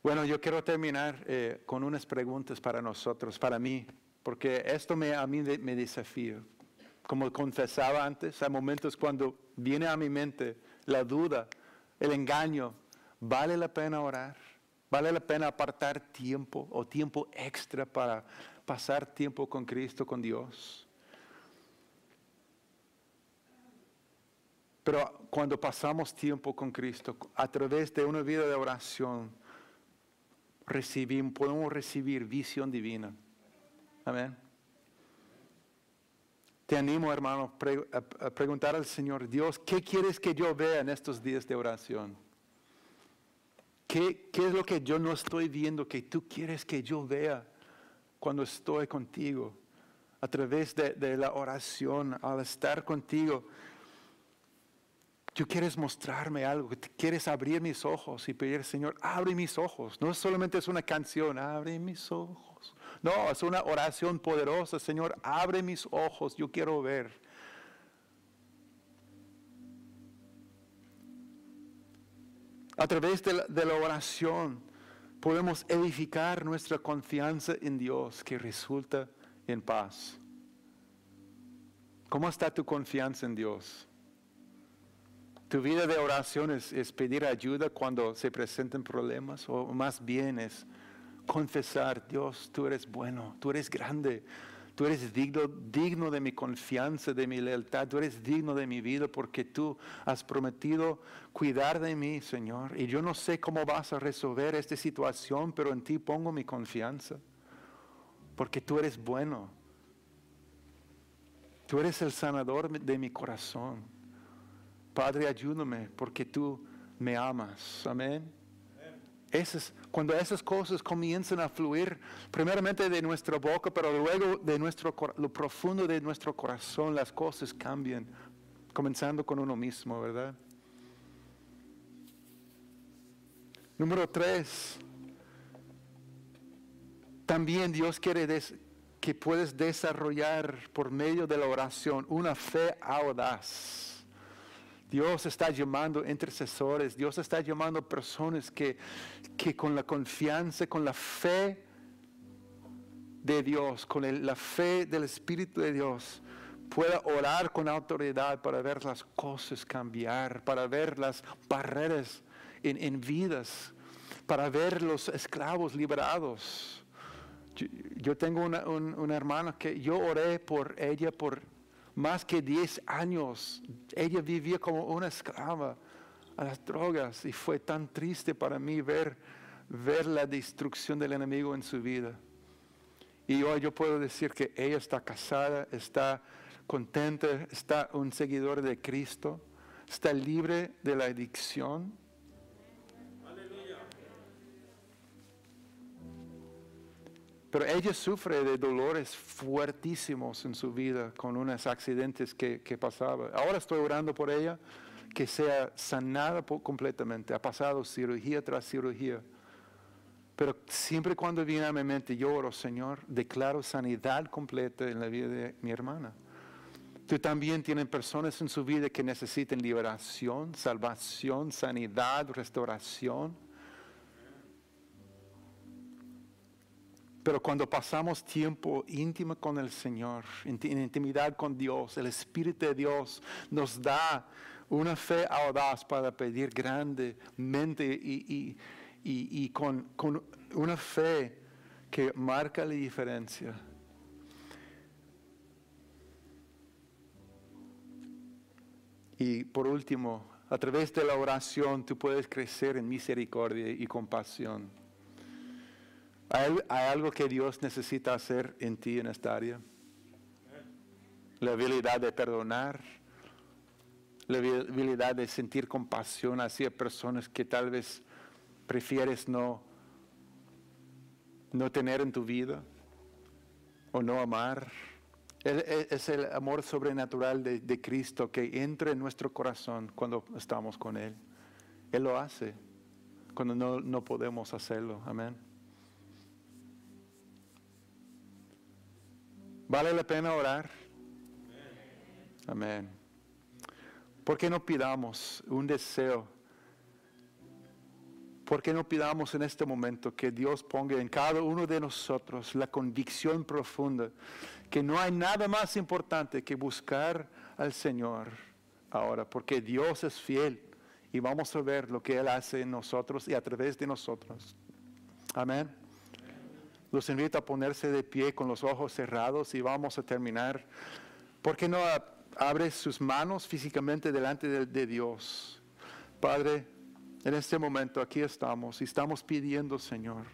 Bueno, yo quiero terminar eh, con unas preguntas para nosotros, para mí, porque esto me, a mí me desafía. Como confesaba antes, hay momentos cuando viene a mi mente la duda, el engaño. ¿Vale la pena orar? ¿Vale la pena apartar tiempo o tiempo extra para pasar tiempo con Cristo, con Dios? Pero cuando pasamos tiempo con Cristo, a través de una vida de oración, recibimos, podemos recibir visión divina. Amén. Te animo, hermano, a preguntar al Señor, Dios, ¿qué quieres que yo vea en estos días de oración? ¿Qué, ¿Qué es lo que yo no estoy viendo que tú quieres que yo vea cuando estoy contigo? A través de, de la oración, al estar contigo, Tú quieres mostrarme algo, quieres abrir mis ojos y pedir, Señor, abre mis ojos. No solamente es una canción, abre mis ojos. No, es una oración poderosa. Señor, abre mis ojos, yo quiero ver. A través de la, oración podemos edificar nuestra confianza en Dios que resulta en paz. ¿Cómo está tu confianza en Dios? ¿Tu vida de oración es, es, pedir ayuda cuando se presenten problemas? ¿O más bien es confesar, Dios, tú eres bueno, tú eres grande, Tú eres digno, digno de mi confianza, de mi lealtad. Tú eres digno de mi vida porque tú has prometido cuidar de mí, Señor. Y yo no sé cómo vas a resolver esta situación, pero en ti pongo mi confianza. Porque tú eres bueno. Tú eres el sanador de mi corazón. Padre, ayúdame porque tú me amas. Amén cuando esas cosas comienzan a fluir, primeramente de nuestra boca, pero luego de nuestro, lo profundo de nuestro corazón, las cosas cambian, comenzando con uno mismo, ¿verdad? Número tres, también Dios quiere que puedes desarrollar por medio de la oración una fe audaz. Dios está llamando intercesores, Dios está llamando personas que, que con la confianza, con la fe de Dios, con la fe del Espíritu de Dios, pueda orar con autoridad para ver las cosas cambiar, para ver las barreras en, vidas, para ver los esclavos liberados. Yo, tengo una, una hermana que yo oré por ella por más que 10 años. Ella vivía como una esclava a las drogas y fue tan triste para mí ver, ver la destrucción del enemigo en su vida. Y hoy yo puedo decir que ella está casada, está contenta, está un seguidor de Cristo, está libre de la adicción Pero ella sufre de dolores fuertísimos en su vida con unos accidentes que, que pasaba. Ahora estoy orando por ella, que sea sanada completamente. Ha pasado cirugía tras cirugía. Pero siempre cuando viene a mi mente, yo oro, Señor, declaro sanidad completa en la vida de mi hermana. Tú también tienes personas en su vida que necesitan liberación, salvación, sanidad, restauración. Pero cuando pasamos tiempo íntimo con el Señor, en intimidad con Dios, el Espíritu de Dios nos da una fe audaz para pedir grandemente y, y, con, con una fe que marca la diferencia. Y por último, a través de la oración tú puedes crecer en misericordia y compasión. ¿Hay, algo que Dios necesita hacer en ti en esta área? La habilidad de perdonar, la habilidad de sentir compasión hacia personas que tal vez prefieres no, no tener en tu vida o no amar. Es el amor sobrenatural de, de Cristo que entra en nuestro corazón cuando estamos con Él. Él lo hace cuando no, no podemos hacerlo. Amén. ¿Vale la pena orar? Amén. ¿Por qué no pidamos un deseo? ¿Por qué no pidamos en este momento que Dios ponga en cada uno de nosotros la convicción profunda que no hay nada más importante que buscar al Señor ahora, porque Dios es fiel y vamos a ver lo que Él hace en nosotros y a través de nosotros. Amén. Los invito a ponerse de pie con los ojos cerrados y vamos a terminar. ¿Por qué no abre sus manos físicamente delante de, Dios? Padre, en este momento aquí estamos y estamos pidiendo, Señor,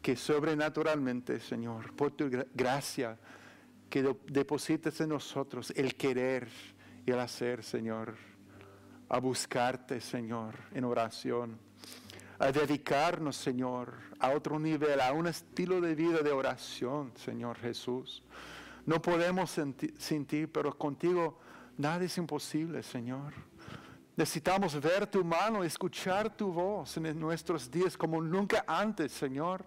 que sobrenaturalmente, Señor, por tu gracia, que deposites en nosotros el querer y el hacer, Señor, a buscarte, Señor, en oración a dedicarnos, Señor, a otro nivel, a un estilo de vida de oración, Señor Jesús. No podemos sin ti, pero contigo nada es imposible, Señor. Necesitamos ver tu mano, escuchar tu voz en nuestros días como nunca antes, Señor.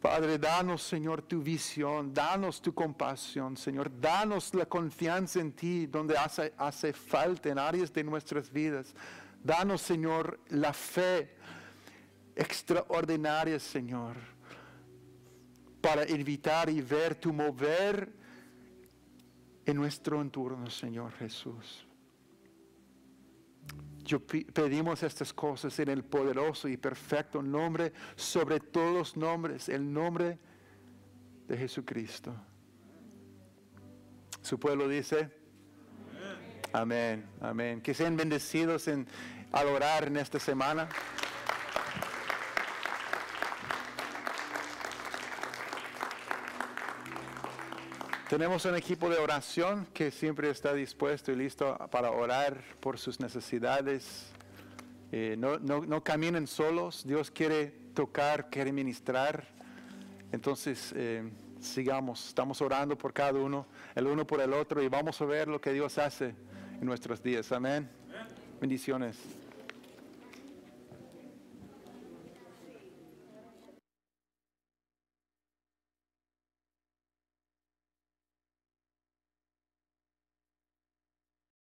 Padre, danos, Señor, tu visión, danos tu compasión, Señor, danos la confianza en ti donde hace, hace falta en áreas de nuestras vidas. Danos, Señor, la fe extraordinaria, Señor, para evitar y ver tu mover en nuestro entorno, Señor Jesús. Yo pedimos estas cosas en el poderoso y perfecto nombre, sobre todos los nombres, el nombre de Jesucristo. Su pueblo dice, amén, amén. Que sean bendecidos en, al orar en esta semana. Tenemos un equipo de oración que siempre está dispuesto y listo para orar por sus necesidades. Eh, no, no, caminen solos, Dios quiere tocar, quiere ministrar. Entonces, eh, sigamos, estamos orando por cada uno, el uno por el otro, y vamos a ver lo que Dios hace en nuestros días. Amén. Bendiciones.